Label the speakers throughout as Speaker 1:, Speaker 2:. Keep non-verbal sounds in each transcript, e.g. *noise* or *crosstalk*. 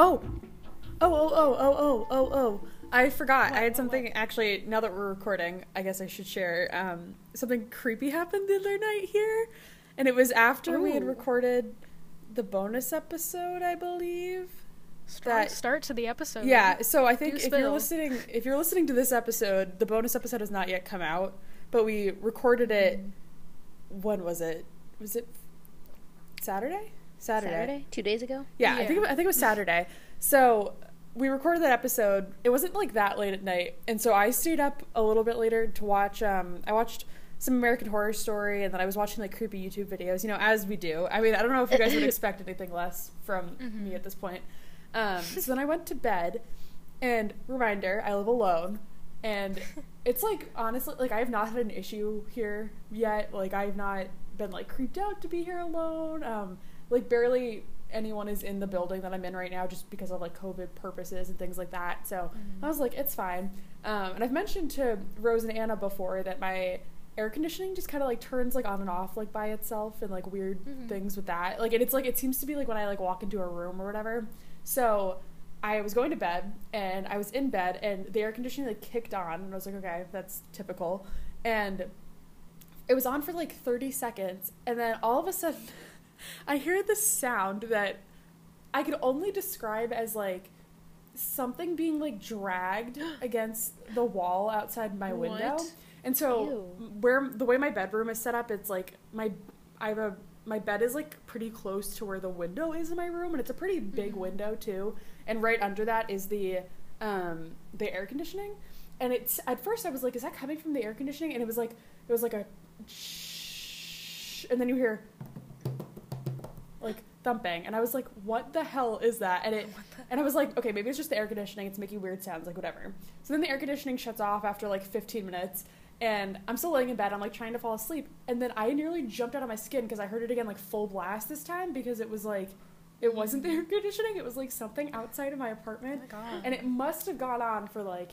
Speaker 1: Oh, oh, oh, oh, oh, oh, oh, oh. I forgot. I had something actually. Now that we're recording, I guess I should share. Um, something creepy happened the other night here, and it was after we had recorded the bonus episode, I believe.
Speaker 2: Strong
Speaker 1: That-
Speaker 2: start to the episode.
Speaker 1: Yeah, so I think
Speaker 2: Do
Speaker 1: if you're listening, if you're listening to this episode, the bonus episode has not yet come out, but we recorded it. When was it? Was it Saturday? Saturday.
Speaker 3: Saturday, two days ago.
Speaker 1: Yeah, I think it, I think it was Saturday. So we recorded that episode. It wasn't like that late at night, and so I stayed up a little bit later to watch. Um, I watched some American Horror Story, and then I was watching like creepy YouTube videos. You know, as we do. I mean, I don't know if you guys would *laughs* expect anything less from me at this point. Um, so then I went to bed, and reminder, I live alone. And *laughs* it's like honestly, like I have not had an issue here yet. Like I've not been like creeped out to be here alone. Um, like barely anyone is in the building that I'm in right now just because of like COVID purposes and things like that. So I was like, it's fine. Um, and I've mentioned to Rose and Anna before that my air conditioning just kind of like turns like on and off like by itself and like weird
Speaker 2: Mhm.
Speaker 1: things with that. Like and it's like it seems to be like when I like walk into a room or whatever. So I was going to bed and I was in bed and the air conditioning like kicked on and I was like, okay, that's typical. And it was on for like 30 seconds and then all of a sudden *laughs* I hear this sound that I could only describe as like something being like dragged *gasps* against the wall outside my window.
Speaker 2: What?
Speaker 1: And so
Speaker 3: Ew.
Speaker 1: where the way my bedroom is set up, it's like my I have a my bed is like pretty close to where the window is in my room and it's a pretty big
Speaker 2: Mhm.
Speaker 1: window too. And right under that is the um the air conditioning. And it's at first I was like, is that coming from the air conditioning? And it was like it was like a shh, and then you hear like thumping and I was like, what the hell is that? And it and I was like, okay, maybe it's just the air conditioning. It's making weird sounds, like whatever. So then the air conditioning shuts off after like 15 minutes, and I'm still laying in bed. I'm like trying to fall asleep, and then I nearly jumped out of my skin because I heard it again like full blast this time because it was like, it wasn't the air conditioning. It was like something outside of my
Speaker 2: Oh
Speaker 1: apartment,
Speaker 2: my god.
Speaker 1: and it must have gone on for like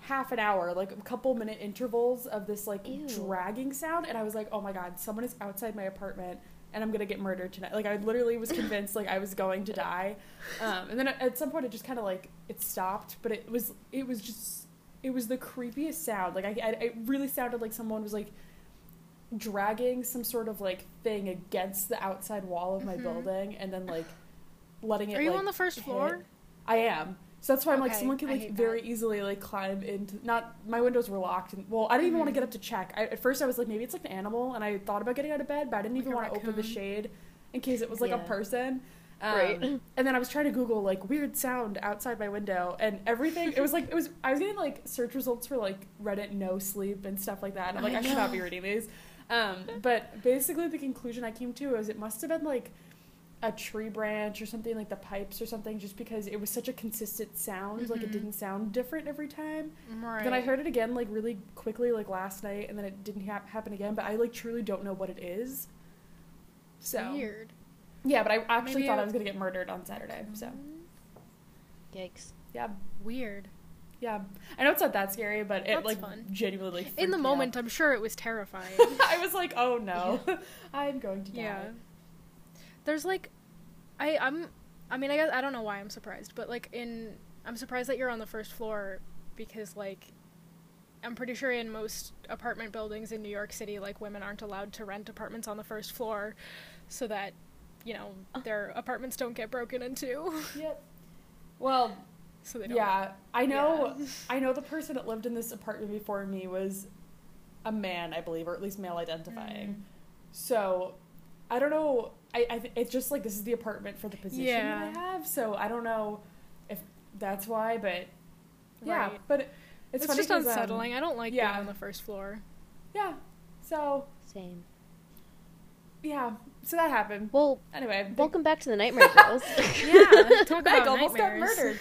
Speaker 1: half an hour, like a couple minute intervals of this like
Speaker 3: Ew.
Speaker 1: dragging sound, and I was like, oh my god, someone is outside my apartment. And I'm gonna get murdered tonight. Like I literally was convinced like I was going to die, um, and then at- some point it just kind of like it stopped, but it was it was just it was the creepiest sound. Like I, I it really sounded like someone was like dragging some sort of like thing against the outside wall of my
Speaker 2: Mhm.
Speaker 1: building, and then like letting it.
Speaker 2: Are you
Speaker 1: like,
Speaker 2: on the first
Speaker 1: hit.
Speaker 2: floor?
Speaker 1: I am. So that's why I'm like someone
Speaker 2: could
Speaker 1: like very
Speaker 2: that.
Speaker 1: easily like climb into not my windows were locked and well I didn't even want to get up to check. I, at first I was like maybe it's like an animal and I thought about getting out of bed but I didn't
Speaker 2: Like
Speaker 1: even want to open the shade in case it was like a person. Um,
Speaker 3: Right. *laughs*
Speaker 1: And then I was trying to Google like weird sound outside my window and everything. It was like it was I was getting like search results for like Reddit no sleep and stuff like that. And I'm like
Speaker 2: I
Speaker 1: I, should not be reading these. Um, but basically the conclusion I came to was it must have been like a tree branch or something like the pipes or something just because it was such a consistent sound like it
Speaker 2: Mhm.
Speaker 1: didn't sound different every time
Speaker 2: Right.
Speaker 1: then i heard it again like really quickly like last night and then it didn't hap- happen again but i like truly don't know what it is so
Speaker 2: Weird.
Speaker 1: yeah but i actually
Speaker 2: Maybe
Speaker 1: thought i was gonna get murdered on saturday so
Speaker 3: Yikes.
Speaker 1: yeah
Speaker 2: Weird.
Speaker 1: yeah i know it's not that scary but it
Speaker 2: That's
Speaker 1: like
Speaker 2: fun.
Speaker 1: genuinely like,
Speaker 2: In the moment,
Speaker 1: out.
Speaker 2: I'm sure it was terrifying. *laughs*
Speaker 1: i was like oh no *laughs* i'm going to die
Speaker 2: yeah. There's like, I I'm, I mean I guess I don't know why I'm surprised, but like in I'm surprised that you're on the first floor because like. I'm pretty sure in most apartment buildings in New York City, like women aren't allowed to rent apartments on the first floor, so that, you know, their apartments don't get broken into.
Speaker 1: yep *laughs* well
Speaker 2: so they don't.
Speaker 1: yeah i know
Speaker 2: Yeah.
Speaker 1: I know the person that lived in this apartment before me was a man, I believe, or at least male identifying.
Speaker 2: Mm.
Speaker 1: So I don't know. I, I th- it's just like this is the apartment for the position that I have. So I don't know if that's why, but yeah.
Speaker 2: Right.
Speaker 1: But it, it's,
Speaker 2: It's,
Speaker 1: funny
Speaker 2: just
Speaker 1: 'cause, um,
Speaker 2: unsettling. I don't like
Speaker 1: yeah.
Speaker 2: being on the first floor.
Speaker 1: yeah. So
Speaker 3: Same.
Speaker 1: yeah. So that happened.
Speaker 3: Well,
Speaker 1: Anyway,
Speaker 3: welcome back to the Nightmare Girls. *laughs*
Speaker 2: Yeah, talk
Speaker 1: Meg
Speaker 2: about
Speaker 1: almost got murdered.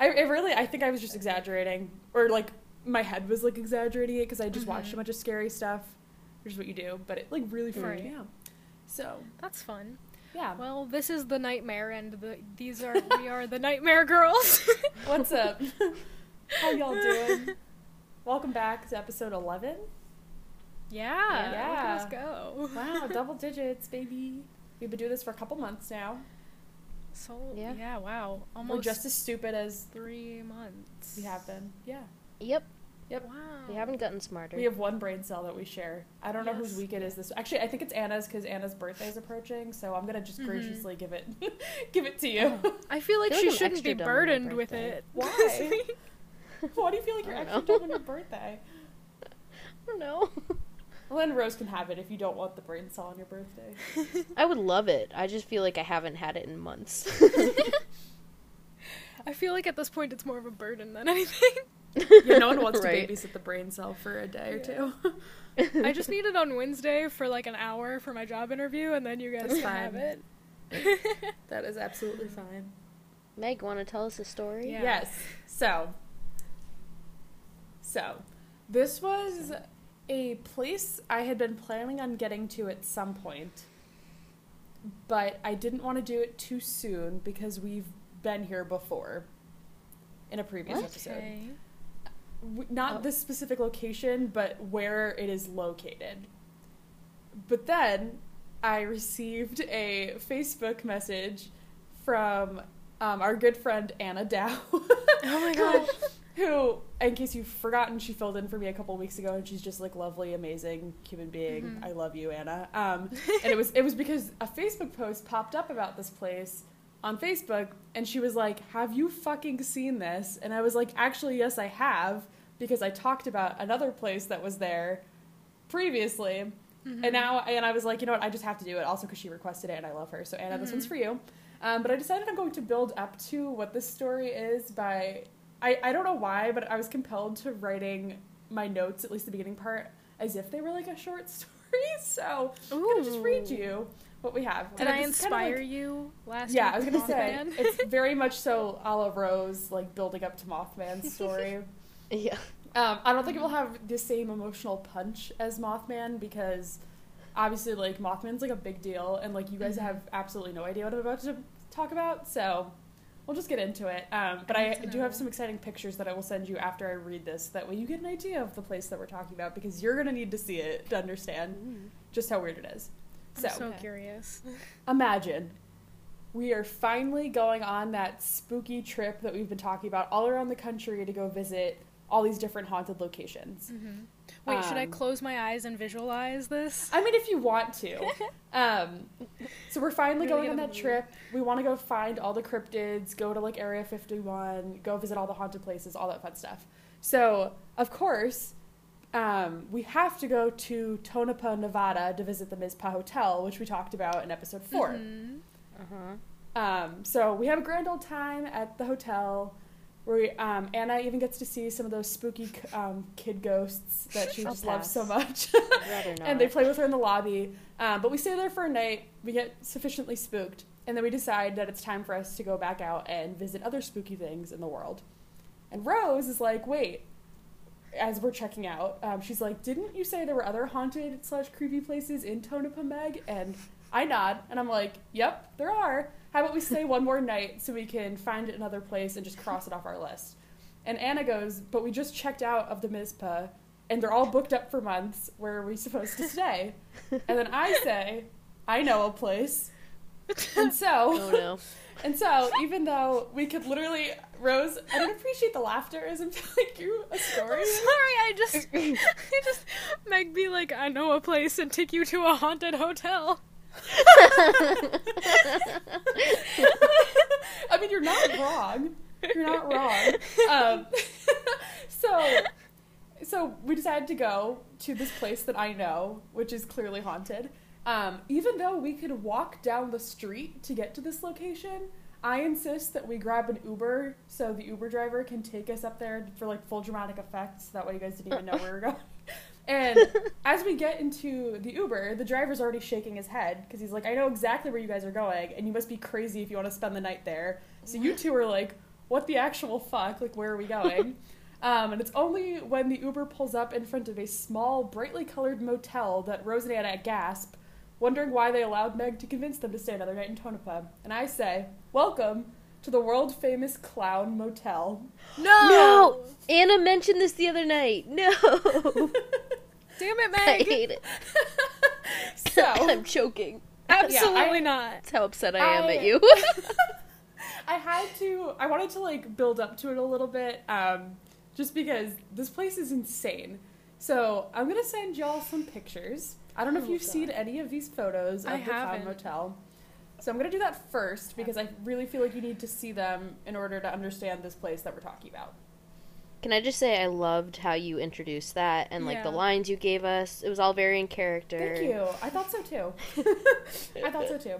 Speaker 1: I, I really, I think I was just exaggerating, or like my head was like exaggerating it because I just watched
Speaker 2: Mhm.
Speaker 1: a bunch of scary stuff, which is what you do. But it like really freaked me out. So
Speaker 2: That's fun.
Speaker 1: yeah,
Speaker 2: Well, this is the nightmare, and the these are we are the nightmare girls. *laughs*
Speaker 1: what's up? How y'all *laughs* doing? Welcome back to episode eleven.
Speaker 2: yeah,
Speaker 1: Yeah.
Speaker 2: Look at us go.
Speaker 1: Wow, *laughs* double digits, baby. We've been doing this for a couple months now.
Speaker 2: So
Speaker 3: Yeah.
Speaker 2: yeah, wow,
Speaker 1: We're
Speaker 2: almost
Speaker 1: just as stupid as
Speaker 2: three months.
Speaker 1: we have been. Yeah.
Speaker 3: Yep.
Speaker 1: Yep.
Speaker 2: Wow.
Speaker 3: We haven't gotten smarter.
Speaker 1: We have one brain cell that we share. I don't know whose
Speaker 2: Yes.
Speaker 1: week it is this. Actually, I think it's Anna's because Anna's birthday is approaching. So I'm gonna just
Speaker 2: Mhm.
Speaker 1: graciously give it, *laughs* give it to you.
Speaker 2: I feel like
Speaker 3: feel
Speaker 2: she
Speaker 3: like
Speaker 2: shouldn't be
Speaker 3: dumb on my
Speaker 2: burdened with it. *laughs*
Speaker 1: Why? Why do you feel like you're
Speaker 3: I don't
Speaker 1: extra dumb on your birthday? *laughs*
Speaker 3: I don't know.
Speaker 1: Well, then Rose can have it if you don't want the brain cell on your birthday.
Speaker 3: I would love it. I just feel like I haven't had it in months.
Speaker 2: I feel like at this point it's more of a burden than anything.
Speaker 1: Yeah, no one wants
Speaker 3: Right.
Speaker 1: to babysit the brain cell for a day or two. *laughs* *laughs*
Speaker 2: I just need it on Wednesday for like an hour for my job interview, and then you guys
Speaker 1: That's
Speaker 2: can have
Speaker 1: fine.
Speaker 2: it. *laughs*
Speaker 1: that is absolutely fine.
Speaker 3: Meg, want to tell us a story?
Speaker 2: Yeah.
Speaker 1: Yes. So, so this was a place I had been planning on getting to at some point, but I didn't want to do it too soon because we've been here before in a previous
Speaker 3: What?
Speaker 1: episode. W- Not
Speaker 3: Oh.
Speaker 1: this specific location, but where it is located. But then I received a Facebook message from um, our good friend Anna Dow. *laughs*
Speaker 2: Oh my gosh.
Speaker 1: Who, in case you've forgotten, she filled in for me a couple weeks ago, and she's just like lovely, amazing human being.
Speaker 2: Mhm.
Speaker 1: I love you, Anna. Um, *laughs* and it was it was because a Facebook post popped up about this place on Facebook, and she was like, "Have you fucking seen this?" And I was like, "Actually, yes, I have, because I talked about another place that was there previously."
Speaker 2: Mhm.
Speaker 1: And now, and I was like, you know what? I just have to do it. Also, because she requested it, and I love her. So Anna, this one's
Speaker 2: Mhm.
Speaker 1: for you. Um, but I decided I'm going to build up to what this story is by. I, I don't know why, but I was compelled to writing my notes, at least the beginning part, as if they were like a short *laughs* story. So I'm gonna just read you what we have.
Speaker 2: Did I
Speaker 1: it's kind of
Speaker 2: inspire
Speaker 1: like-
Speaker 2: you last time?
Speaker 1: yeah,
Speaker 2: week
Speaker 1: I was gonna say it's *laughs* very much so a la Rose, like building up to Mothman's *laughs* story.
Speaker 3: Yeah.
Speaker 1: Um, I don't think it will have the same emotional punch as Mothman because obviously, like Mothman's like a big deal, and like you guys
Speaker 2: Mhm.
Speaker 1: have absolutely no idea what I'm about to talk about, so we'll just get into it. Um, but I
Speaker 2: Good to
Speaker 1: do have some exciting pictures that I will send you after I read this. That way, you get an idea of the place that we're talking about because you're gonna need to see it to understand
Speaker 3: Ooh.
Speaker 1: just how weird it is.
Speaker 2: I'm
Speaker 1: So,
Speaker 2: so curious. *laughs*
Speaker 1: imagine we are finally going on that spooky trip that we've been talking about all around the country to go visit all these different haunted locations.
Speaker 2: hmm Wait, should I
Speaker 1: Um,
Speaker 2: close my eyes and visualize this?
Speaker 1: I mean, if you want to. *laughs* Um, so we're finally
Speaker 2: Really
Speaker 1: going on that
Speaker 2: mood.
Speaker 1: trip. We want to go find all the cryptids, go to like Area 51, go visit all the haunted places, all that fun stuff. So, of course, um, we have to go to Tonopah, Nevada to visit the Mizpah Hotel, which we talked about in episode 4
Speaker 2: Mhm.
Speaker 3: Uh-huh.
Speaker 1: Um, so we have a grand old time at the hotel. Where we, um, Anna even gets to see some of those spooky um, kid ghosts that she just loves so much.
Speaker 3: I'd rather not. *laughs*
Speaker 1: and they play with her in the lobby. Um, but we stay there for a night. We get sufficiently spooked, and then we decide that it's time for us to go back out and visit other spooky things in the world. And Rose is like, "Wait." As we're checking out, um, she's like, "Didn't you say there were other haunted slash creepy places in Tonopah, Meg?" And I nod, and I'm like, "Yep, there are. How about we stay one more night so we can find another place and just cross it off our list?" And Anna goes, "But we just checked out of the Mizpah, and they're all booked up for months. Where are we supposed to stay?" And then I say, I know a place. *laughs* And so,
Speaker 3: Oh no. *laughs*
Speaker 1: and so, even though we could literally, Rose, I don't appreciate the laughter as I'm telling *laughs* you a story.
Speaker 2: I'm sorry, I just, *laughs* I just, Meg be like, I know a place and take you to a haunted hotel. *laughs*
Speaker 1: I mean, you're not wrong. You're not wrong. Um, so, so we decided to go to this place that I know, which is clearly haunted. Um, even though we could walk down the street to get to this location, I insist that we grab an Uber so the Uber driver can take us up there for like full dramatic effects. That way, you guys didn't even know where we were going. *laughs* And as we get into the Uber, the driver's already shaking his head because he's like, I know exactly where you guys are going, and you must be crazy if you want to spend the night there. So you two are like, what the actual fuck? Like, where are we *laughs* going? um, and it's only when the Uber pulls up in front of a small, brightly colored motel that Rose and Anna gasp, wondering why they allowed Meg to convince them to stay another night in Tonopah. And I say, Welcome to the world famous Clown Motel.
Speaker 2: No!
Speaker 3: No! Anna mentioned this the other night. No. *laughs*
Speaker 2: Damn it, Meg!
Speaker 3: I hate it. *laughs*
Speaker 1: so, *laughs*
Speaker 3: I'm choking.
Speaker 2: Absolutely
Speaker 1: I-
Speaker 2: not.
Speaker 3: That's how upset I am at you.
Speaker 1: I had to. I wanted to like build up to it a little bit, um, just because this place is insane. So I'm gonna send y'all some pictures. I don't know if
Speaker 3: Oh,
Speaker 1: you've
Speaker 3: God.
Speaker 1: seen any of these photos of
Speaker 2: I
Speaker 1: the Clown
Speaker 2: haven't.
Speaker 1: Motel. So I'm gonna do that first because I really feel like you need to see them in order to understand this place that we're talking about.
Speaker 3: Can I just say I loved how you introduced that and like the lines you gave us. It was all very in character.
Speaker 1: Thank you. I thought so too. *laughs* I thought so too.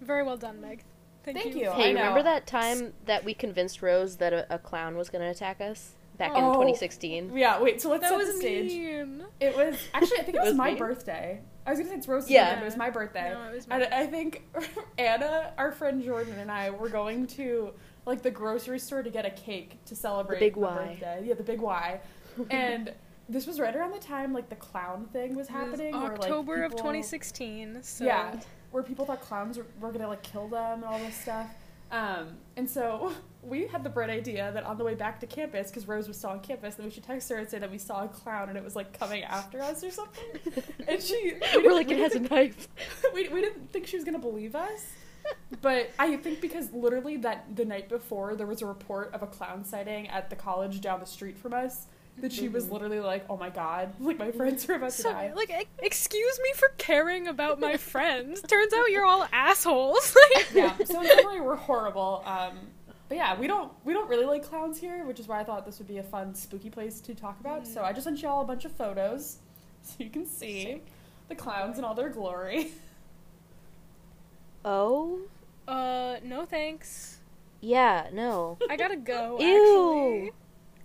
Speaker 2: Very well done, Meg. Thank,
Speaker 1: Thank
Speaker 2: you.
Speaker 1: you.
Speaker 3: Hey,
Speaker 1: I know.
Speaker 3: remember that time that we convinced Rose that a, a clown was going to attack us back in
Speaker 1: Oh.
Speaker 3: 2016?
Speaker 1: Yeah. Wait. So let's
Speaker 2: That
Speaker 1: set
Speaker 2: was
Speaker 1: the stage.
Speaker 2: mean.
Speaker 1: It was actually I think *laughs* it
Speaker 3: It
Speaker 1: was,
Speaker 3: was
Speaker 1: my
Speaker 3: me?
Speaker 1: birthday. I was gonna say it's Rose's
Speaker 3: Yeah.
Speaker 1: birthday, but it was my birthday.
Speaker 2: No, it was
Speaker 1: And. I think *laughs* Anna, our friend Jordan, and I were going to like the grocery store to get a cake to celebrate
Speaker 3: big
Speaker 1: my
Speaker 3: Y.
Speaker 1: birthday. Yeah, the big Y. *laughs* and this was right around the time like the clown thing was
Speaker 2: It was
Speaker 1: happening. where, like,
Speaker 2: October of
Speaker 1: people-
Speaker 2: 2016. So
Speaker 1: Yeah, where people thought clowns were, were gonna like kill them and all this stuff. Um, and so *laughs* we had the bright idea that on the way back to campus, because Rose was still on campus, that we should text her and say that we saw a clown and it was like coming after us or something. *laughs* And she, we
Speaker 3: We're like,
Speaker 1: didn't-
Speaker 3: it has a knife. *laughs*
Speaker 1: we, we didn't think she was gonna believe us. But I think because literally that the night before there was a report of a clown sighting at the college down the street from us that she was literally like, "Oh my god, *laughs* like my friends are about to
Speaker 2: So,
Speaker 1: die."
Speaker 2: like, e- excuse me for caring about my friends. Turns out you're all assholes. *laughs*
Speaker 1: Yeah, so in summary, we're horrible. Um, but yeah, we don't we don't really like clowns here, which is why I thought this would be a fun spooky place to talk about. So I just sent y'all a bunch of photos *laughs* so you can see the clowns in all their glory.
Speaker 3: Oh?
Speaker 2: Uh, no thanks.
Speaker 3: Yeah, no.
Speaker 2: I gotta go.
Speaker 3: Ew.
Speaker 2: Actually.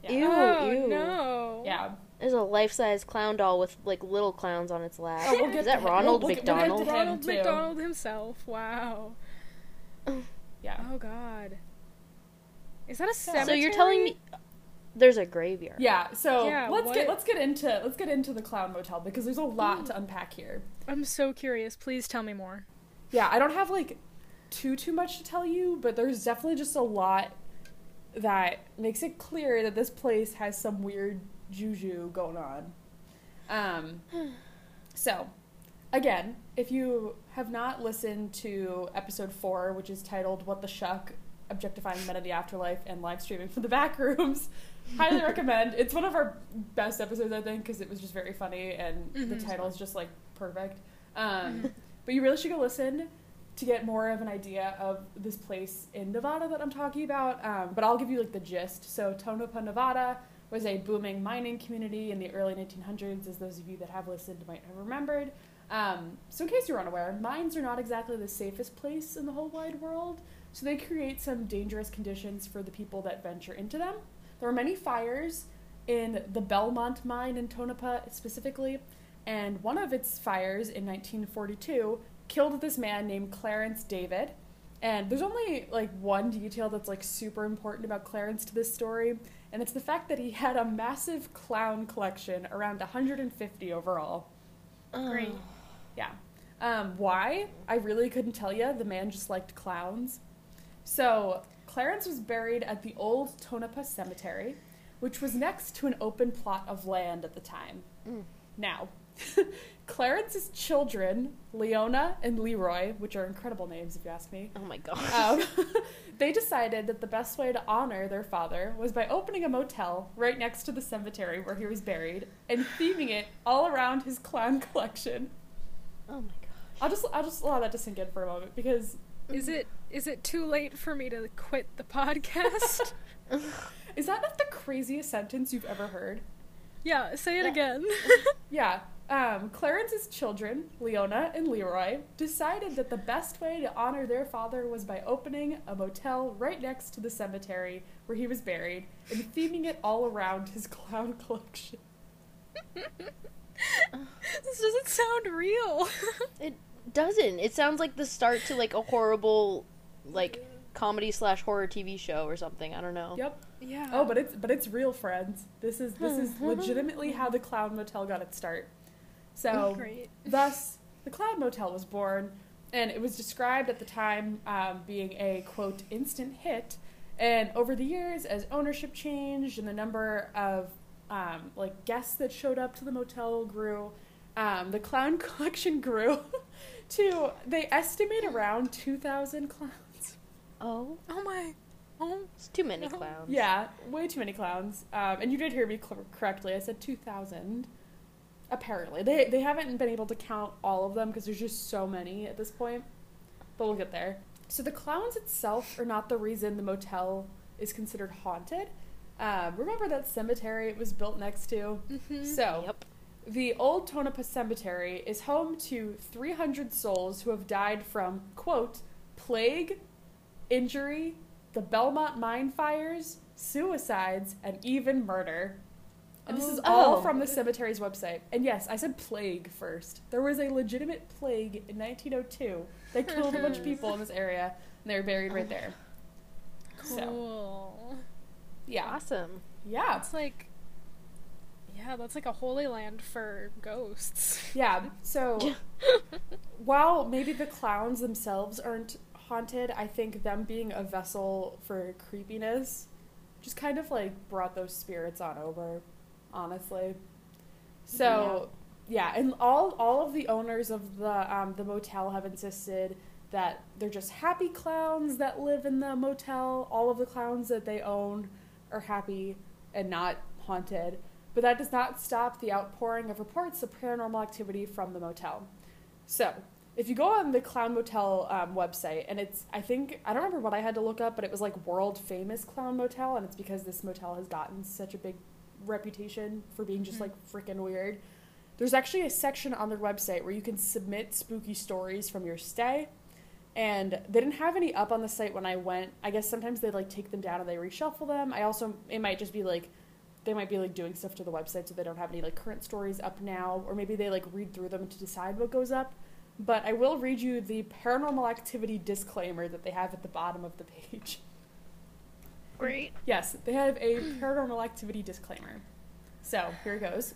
Speaker 3: Ew,
Speaker 2: oh,
Speaker 3: ew.
Speaker 2: no.
Speaker 1: Yeah.
Speaker 3: There's a life-size clown doll with like little clowns on its lap.
Speaker 1: Oh, we'll get
Speaker 3: Is that Ronald
Speaker 1: we'll- we'll get to
Speaker 3: McDonald?
Speaker 1: him,
Speaker 2: Ronald
Speaker 1: too.
Speaker 2: McDonald himself. Wow.
Speaker 1: Yeah.
Speaker 2: Oh God. Is that a
Speaker 1: So
Speaker 2: cemetery?
Speaker 3: So you're telling me there's a graveyard?
Speaker 1: Yeah, so
Speaker 2: Yeah,
Speaker 1: let's get
Speaker 2: what-
Speaker 1: let's get into let's get into the clown motel because there's a lot to mm. unpack here.
Speaker 2: I'm so curious. Please tell me more.
Speaker 1: Yeah, I don't have like too too much to tell you, but there's definitely just a lot that makes it clear that this place has some weird juju going on. Um *sighs* so again, if you have not listened to episode 4, which is titled What the Shuck Objectifying Men in the Afterlife and Live Streaming from the Back Rooms, *laughs* highly recommend. It's one of our best episodes, I think, because it was just very funny and the
Speaker 2: Mhm.
Speaker 1: title is just like perfect. Um, but you really should go listen to get more of an idea of this place in Nevada that I'm talking about. Um, but I'll give you like the gist. So Tonopah, Nevada was a booming mining community in the early 1900s, as those of you that have listened might have remembered. Um, so in case you're unaware, mines are not exactly the safest place in the whole wide world. So they create some dangerous conditions for the people that venture into them. There were many fires in the Belmont mine in Tonopah specifically, and one of its fires in 1942 killed this man named Clarence David. And there's only like one detail that's like super important about Clarence to this story, and it's the fact that he had a massive clown collection, around 150 overall.
Speaker 2: Great.
Speaker 1: Yeah. Um, why? I really couldn't tell you. The man just liked clowns. So, Clarence was buried at the old Tonopah Cemetery, which was next to an open plot of land at the time.
Speaker 3: Mm.
Speaker 1: Now, *laughs* Clarence's children, Leona and Leroy, which are incredible names if you ask me,
Speaker 3: Oh my god.
Speaker 1: um, *laughs* *laughs* they decided that the best way to honor their father was by opening a motel right next to the cemetery where he was buried and theming it all around his clown *laughs* collection.
Speaker 3: oh my
Speaker 1: I'll just I'll just allow that to sink in for a moment because
Speaker 2: Is it is it too late for me to quit the podcast?
Speaker 1: is that not the craziest sentence you've ever heard?
Speaker 2: yeah, say it
Speaker 3: Yeah.
Speaker 2: again.
Speaker 1: Yeah. Um, Clarence's children, Leona and Leroy, decided that the best way to honor their father was by opening a motel right next to the cemetery where he was buried and theming it all around his *laughs* clown collection. *laughs*
Speaker 2: this doesn't sound real. *laughs*
Speaker 3: it doesn't. It sounds like the start to like a horrible like comedy slash horror TV show or something. I don't know.
Speaker 1: Yep.
Speaker 2: yeah.
Speaker 1: Oh, but it's but it's real, friends. This is this is legitimately how the Clown Motel got its start. So,
Speaker 2: great. *laughs*
Speaker 1: thus, the Clown Motel was born, and it was described at the time um, being a quote instant hit. And over the years, as ownership changed and the number of um, like guests that showed up to the motel grew, um, the clown *laughs* collection grew *laughs* to they estimate around two thousand clowns.
Speaker 3: Oh,
Speaker 2: Oh my. Oh.
Speaker 3: it's too many
Speaker 2: No.
Speaker 3: clowns.
Speaker 1: Yeah, way too many clowns. Um, and you did hear me cl- correctly. I said 2,000. Apparently. They, they haven't been able to count all of them because there's just so many at this point. But we'll get there. So the clowns itself are not the reason the motel is considered haunted. Um, remember that cemetery it was built next to?
Speaker 2: Mm-hmm.
Speaker 1: So,
Speaker 3: Yep.
Speaker 1: the Old Tonopah Cemetery is home to 300 souls who have died from, quote, plague, injury, the Belmont mine fires, suicides, and even murder. And this is all
Speaker 3: Oh.
Speaker 1: from the cemetery's website. And yes, I said plague first. There was a legitimate plague in 1902 that killed a bunch of people in this area, and they were buried right there. So,
Speaker 2: Cool.
Speaker 1: yeah.
Speaker 3: Awesome.
Speaker 1: Yeah.
Speaker 2: That's like. Yeah, that's like a holy land for ghosts.
Speaker 1: Yeah. So *laughs* while maybe the clowns themselves aren't haunted, I think them being a vessel for creepiness just kind of like brought those spirits on over, honestly. So yeah, and all all of the owners of the um, the motel have insisted that they're just happy clowns that live in the motel. All of the clowns that they own are happy and not haunted. But that does not stop the outpouring of reports of paranormal activity from the motel. So, if you go on the Clown Motel um, website, and it's, I think, I don't remember what I had to look up, but it was like world famous Clown Motel, and it's because this motel has gotten such a big reputation for being just
Speaker 2: Mhm.
Speaker 1: like freaking weird. There's actually a section on their website where you can submit spooky stories from your stay. And they didn't have any up on the site when I went. I guess sometimes they like take them down and they reshuffle them. I also it might just be like they might be like doing stuff to the website so they don't have any like current stories up now or maybe they like read through them to decide what goes up. But I will read you the paranormal activity disclaimer that they have at the bottom of the page. *laughs*
Speaker 3: Great.
Speaker 1: Yes, they have a paranormal activity disclaimer. So here it goes.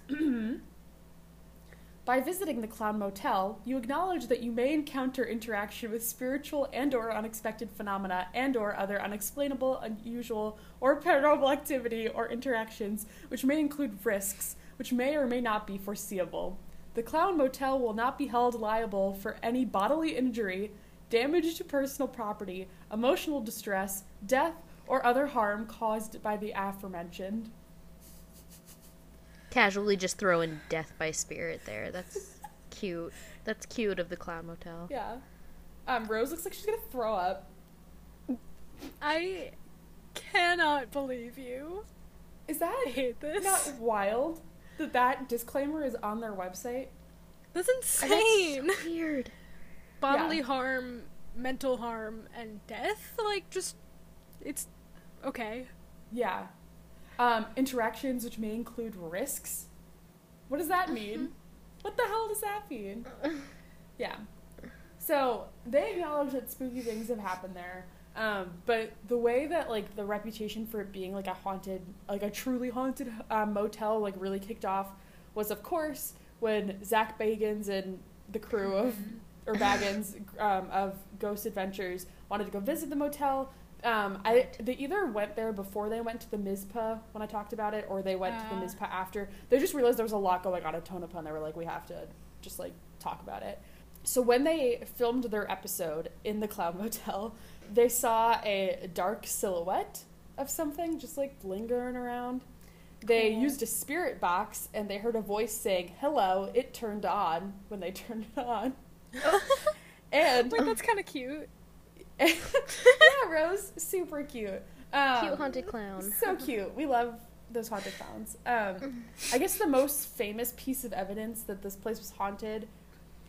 Speaker 1: By visiting the Clown Motel, you acknowledge that you may encounter interaction with spiritual and or unexpected phenomena and or other unexplainable, unusual, or paranormal activity or interactions which may include risks which may or may not be foreseeable. The Clown Motel will not be held liable for any bodily injury, damage to personal property, emotional distress, death, or other harm caused by the aforementioned.
Speaker 3: Casually just throw in death by spirit there. That's *laughs* cute. That's cute of the clown motel.
Speaker 1: Yeah. Um, Rose looks like she's gonna throw up.
Speaker 2: I cannot believe you.
Speaker 1: Is that
Speaker 2: I hate this.
Speaker 1: not wild that that disclaimer is on their website?
Speaker 2: That's
Speaker 3: That's
Speaker 2: insane.
Speaker 3: so *laughs* weird.
Speaker 2: Bodily
Speaker 1: Yeah.
Speaker 2: harm, mental harm, and death? Like, just. It's. Okay.
Speaker 1: Yeah. Um, interactions which may include risks. What does that mean? What the hell does that mean? Yeah. So they acknowledge that spooky things have happened there. Um, but the way that like the reputation for it being like a haunted, like a truly haunted um, motel, like really kicked off, was of course when Zach Bagans and the crew of or Baggins um, of Ghost Adventures wanted to go visit the motel. Um, I they either went there before they went to the Mizpah when I talked about it, or they went to the
Speaker 2: Ah.
Speaker 1: Mizpah after. They just realized there was a lot going on at Tonopah, and they were like, we have to just like talk about it. So when they filmed their episode in the Clown *laughs* Motel, they saw a dark silhouette of something just like lingering around. They
Speaker 2: Cool.
Speaker 1: used a spirit box and they heard a voice saying, "Hello, it turned on" when they *laughs* turned it on. *laughs* and
Speaker 2: Wait, that's kind of cute. *laughs*
Speaker 1: yeah, Rose, super cute. Um,
Speaker 3: Cute haunted clown.
Speaker 1: So cute. We love those haunted clowns. Um, I guess the most famous piece of evidence that this place was haunted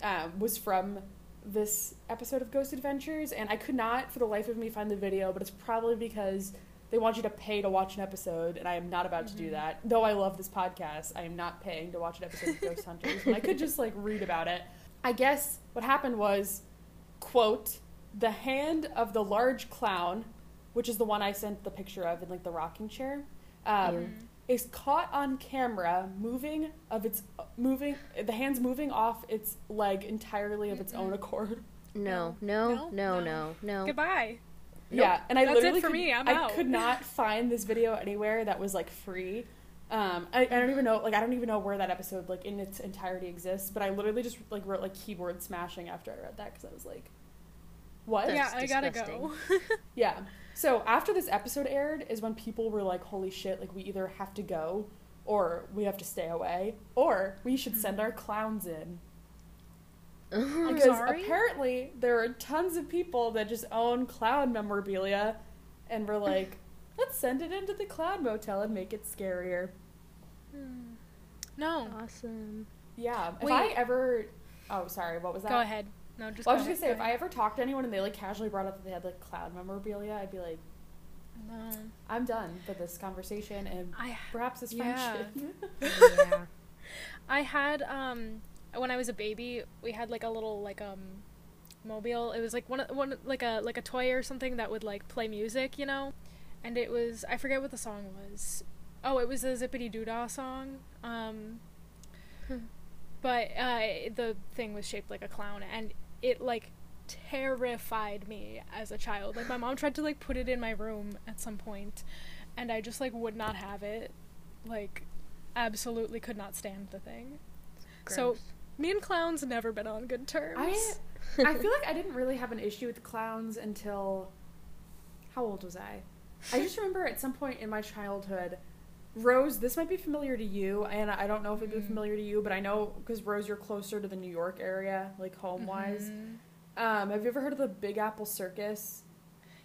Speaker 1: um, was from this episode of Ghost Adventures, and I could not, for the life of me, find the video, but it's probably because they want you to pay to watch an episode, and I am not about to do
Speaker 2: Mhm.
Speaker 1: that. Though I love this podcast, I am not paying to watch an episode of Ghost Hunters, and I could just like read about it. I guess what happened was, quote, the hand of the large clown, which is the one I sent the picture of in like the rocking chair, um,
Speaker 2: Mm.
Speaker 1: is caught on camera moving of its moving the hands moving off its leg entirely of its own accord.
Speaker 3: No,
Speaker 2: No,
Speaker 3: no, no,
Speaker 2: no.
Speaker 3: no, no.
Speaker 2: Goodbye.
Speaker 1: Yeah, and I
Speaker 2: That's it
Speaker 1: literally
Speaker 2: for
Speaker 1: could,
Speaker 2: me, I'm
Speaker 1: I
Speaker 2: out.
Speaker 1: could not *laughs* find this video anywhere that was like free. Um, I, I don't even know like I don't even know where that episode like in its entirety exists. But I literally just like wrote like keyboard smashing after I read that because I was like, What?
Speaker 3: That's
Speaker 2: yeah, I gotta go. *laughs*
Speaker 1: Yeah. So after this episode aired is when people were like, "Holy shit! Like we either have to go, or we have to stay away, or we should send our clowns in." *laughs*
Speaker 2: I'm
Speaker 1: Because
Speaker 2: sorry?
Speaker 1: apparently there are tons of people that just own clown memorabilia, and we're like, *laughs* "Let's send it into the clown motel and make it scarier."
Speaker 2: Hmm. no.
Speaker 3: awesome.
Speaker 1: Yeah. If
Speaker 2: Wait.
Speaker 1: I ever, oh sorry, what was that?
Speaker 2: Go ahead. No, just
Speaker 1: Well, I was just gonna say, if I ever talked to anyone and they like casually brought up that they had like clown memorabilia, I'd be like,
Speaker 2: No.
Speaker 1: I'm done for this conversation and
Speaker 2: I
Speaker 1: perhaps this
Speaker 2: Yeah.
Speaker 1: friendship. *laughs*
Speaker 3: yeah.
Speaker 2: I had um when I was a baby, we had like a little like um mobile. It was like one of- one like a like a toy or something that would like play music, you know. And it was I forget what the song was. Oh, it was a Zippity Doodah song. Um
Speaker 3: Hmm.
Speaker 2: but uh the thing was shaped like a clown and it like terrified me as a child. Like my mom tried to like put it in my room at some point and I just like would not have it. Like absolutely could not stand the thing. So me and clowns never been on good terms.
Speaker 1: I *laughs* I feel like I didn't really have an issue with clowns until how old was I? I just remember at some point in my childhood, Rose. This might be familiar to you, and I don't know if it'd be
Speaker 2: Mm.
Speaker 1: familiar to you, but I know because Rose, you're closer to the New York area, like home wise.
Speaker 2: Mhm.
Speaker 1: Um, have you ever heard of the Big Apple Circus?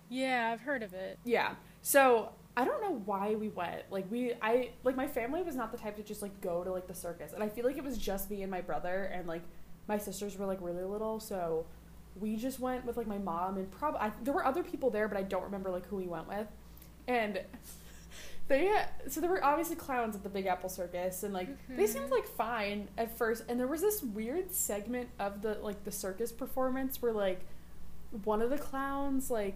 Speaker 2: Yeah, I've heard of it.
Speaker 1: Yeah. So I don't know why we went. Like we, I like my family was not the type to just like go to like the circus, and I feel like it was just me and my brother, and like my sisters were like really little, so we just went with like my mom and probably there were other people there, but I don't remember like who we went with, and. They so there were obviously clowns at the Big Apple Circus and like they
Speaker 2: Mhm.
Speaker 1: seemed like fine at first and there was this weird segment of the like the circus performance where like one of the clowns like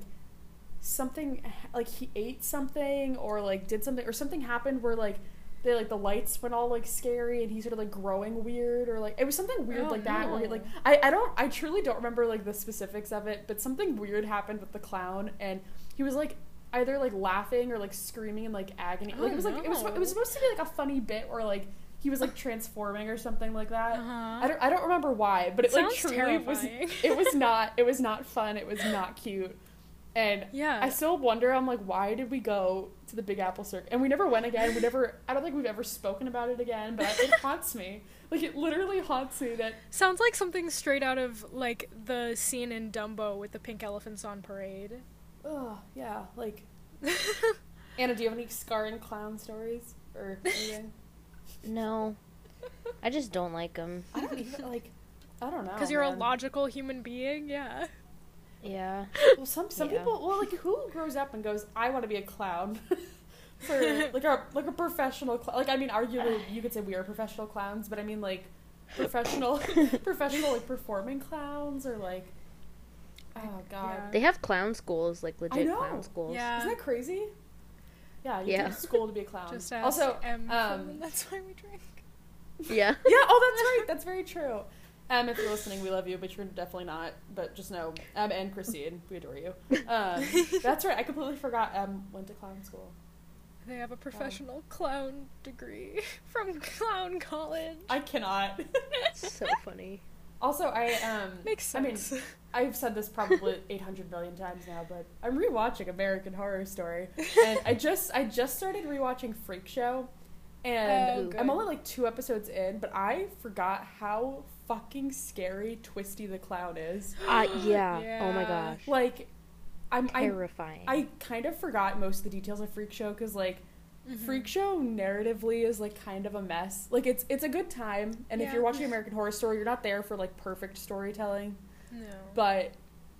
Speaker 1: something like he ate something or like did something or something happened where like they like the lights went all like scary and he started like growing weird or like it was something weird
Speaker 2: Oh,
Speaker 1: like that where he like I, I don't I truly don't remember like the specifics of it but something weird happened with the clown and he was like either like laughing or like screaming in like agony like
Speaker 2: Oh,
Speaker 1: it was like it was it was supposed to be like a funny bit or like he was like *laughs* transforming or something like that
Speaker 2: Uh-huh.
Speaker 1: I don't I don't remember why but it like
Speaker 2: Sounds
Speaker 1: truly was it was *laughs* not it was not fun it was not cute and
Speaker 2: Yeah.
Speaker 1: I still wonder. I'm like, why did we go to the Big Apple Circus? And we never went again. We never. I don't think we've ever spoken about it again. But it haunts me. Like it literally haunts me that.
Speaker 2: Sounds like something straight out of like the scene in Dumbo with the pink elephants on parade.
Speaker 1: Oh yeah. Like *laughs* Anna, do you have any scarring clown stories or *laughs* anything?
Speaker 3: No. I just don't like them.
Speaker 1: I don't even like. I don't know.
Speaker 2: Because you're a logical human being, yeah.
Speaker 3: Yeah.
Speaker 1: Well, some some
Speaker 3: Yeah.
Speaker 1: people. Well, like who grows up and goes, I want to be a clown. *laughs* For like a like a professional cl- like I mean arguably *sighs* you could say we are professional clowns but I mean like professional professional like performing clowns or like oh god
Speaker 2: Yeah.
Speaker 3: They have clown schools, like legit
Speaker 1: know.
Speaker 3: clown schools.
Speaker 2: Yeah.
Speaker 1: Isn't that crazy? Yeah, you
Speaker 3: Yeah.
Speaker 1: go to school to be a clown.
Speaker 2: Just ask
Speaker 1: also,
Speaker 2: M
Speaker 1: um,
Speaker 2: That's Why We Drink. *laughs*
Speaker 3: Yeah. *laughs*
Speaker 1: yeah. Oh, that's *laughs* right. That's very true. Um, if you're listening, we love you, but you're definitely not. But just know, um, and Christine, we adore you. Um, that's right. I completely forgot. Um, went to clown school.
Speaker 2: They have a professional clown degree from clown college.
Speaker 1: I cannot.
Speaker 3: so funny.
Speaker 1: also, I um,
Speaker 2: Makes
Speaker 1: I mean,
Speaker 2: sense.
Speaker 1: I've said this probably *laughs* 800 million times now, but I'm rewatching American Horror Story, *laughs* and I just I just started rewatching Freak Show, and
Speaker 2: Oh.
Speaker 1: I'm only like two episodes in, but I forgot how fucking scary Twisty the Clown is. *gasps*
Speaker 3: Uh, yeah. Oh my gosh.
Speaker 1: Like, I'm I
Speaker 3: Terrifying.
Speaker 1: I kind of forgot most of the details of Freak Show because like.
Speaker 2: Mhm.
Speaker 1: Freak Show narratively is like kind of a mess. Like it's it's a good time, and if you're watching American Horror Story, you're not there for like perfect storytelling.
Speaker 2: No.
Speaker 1: But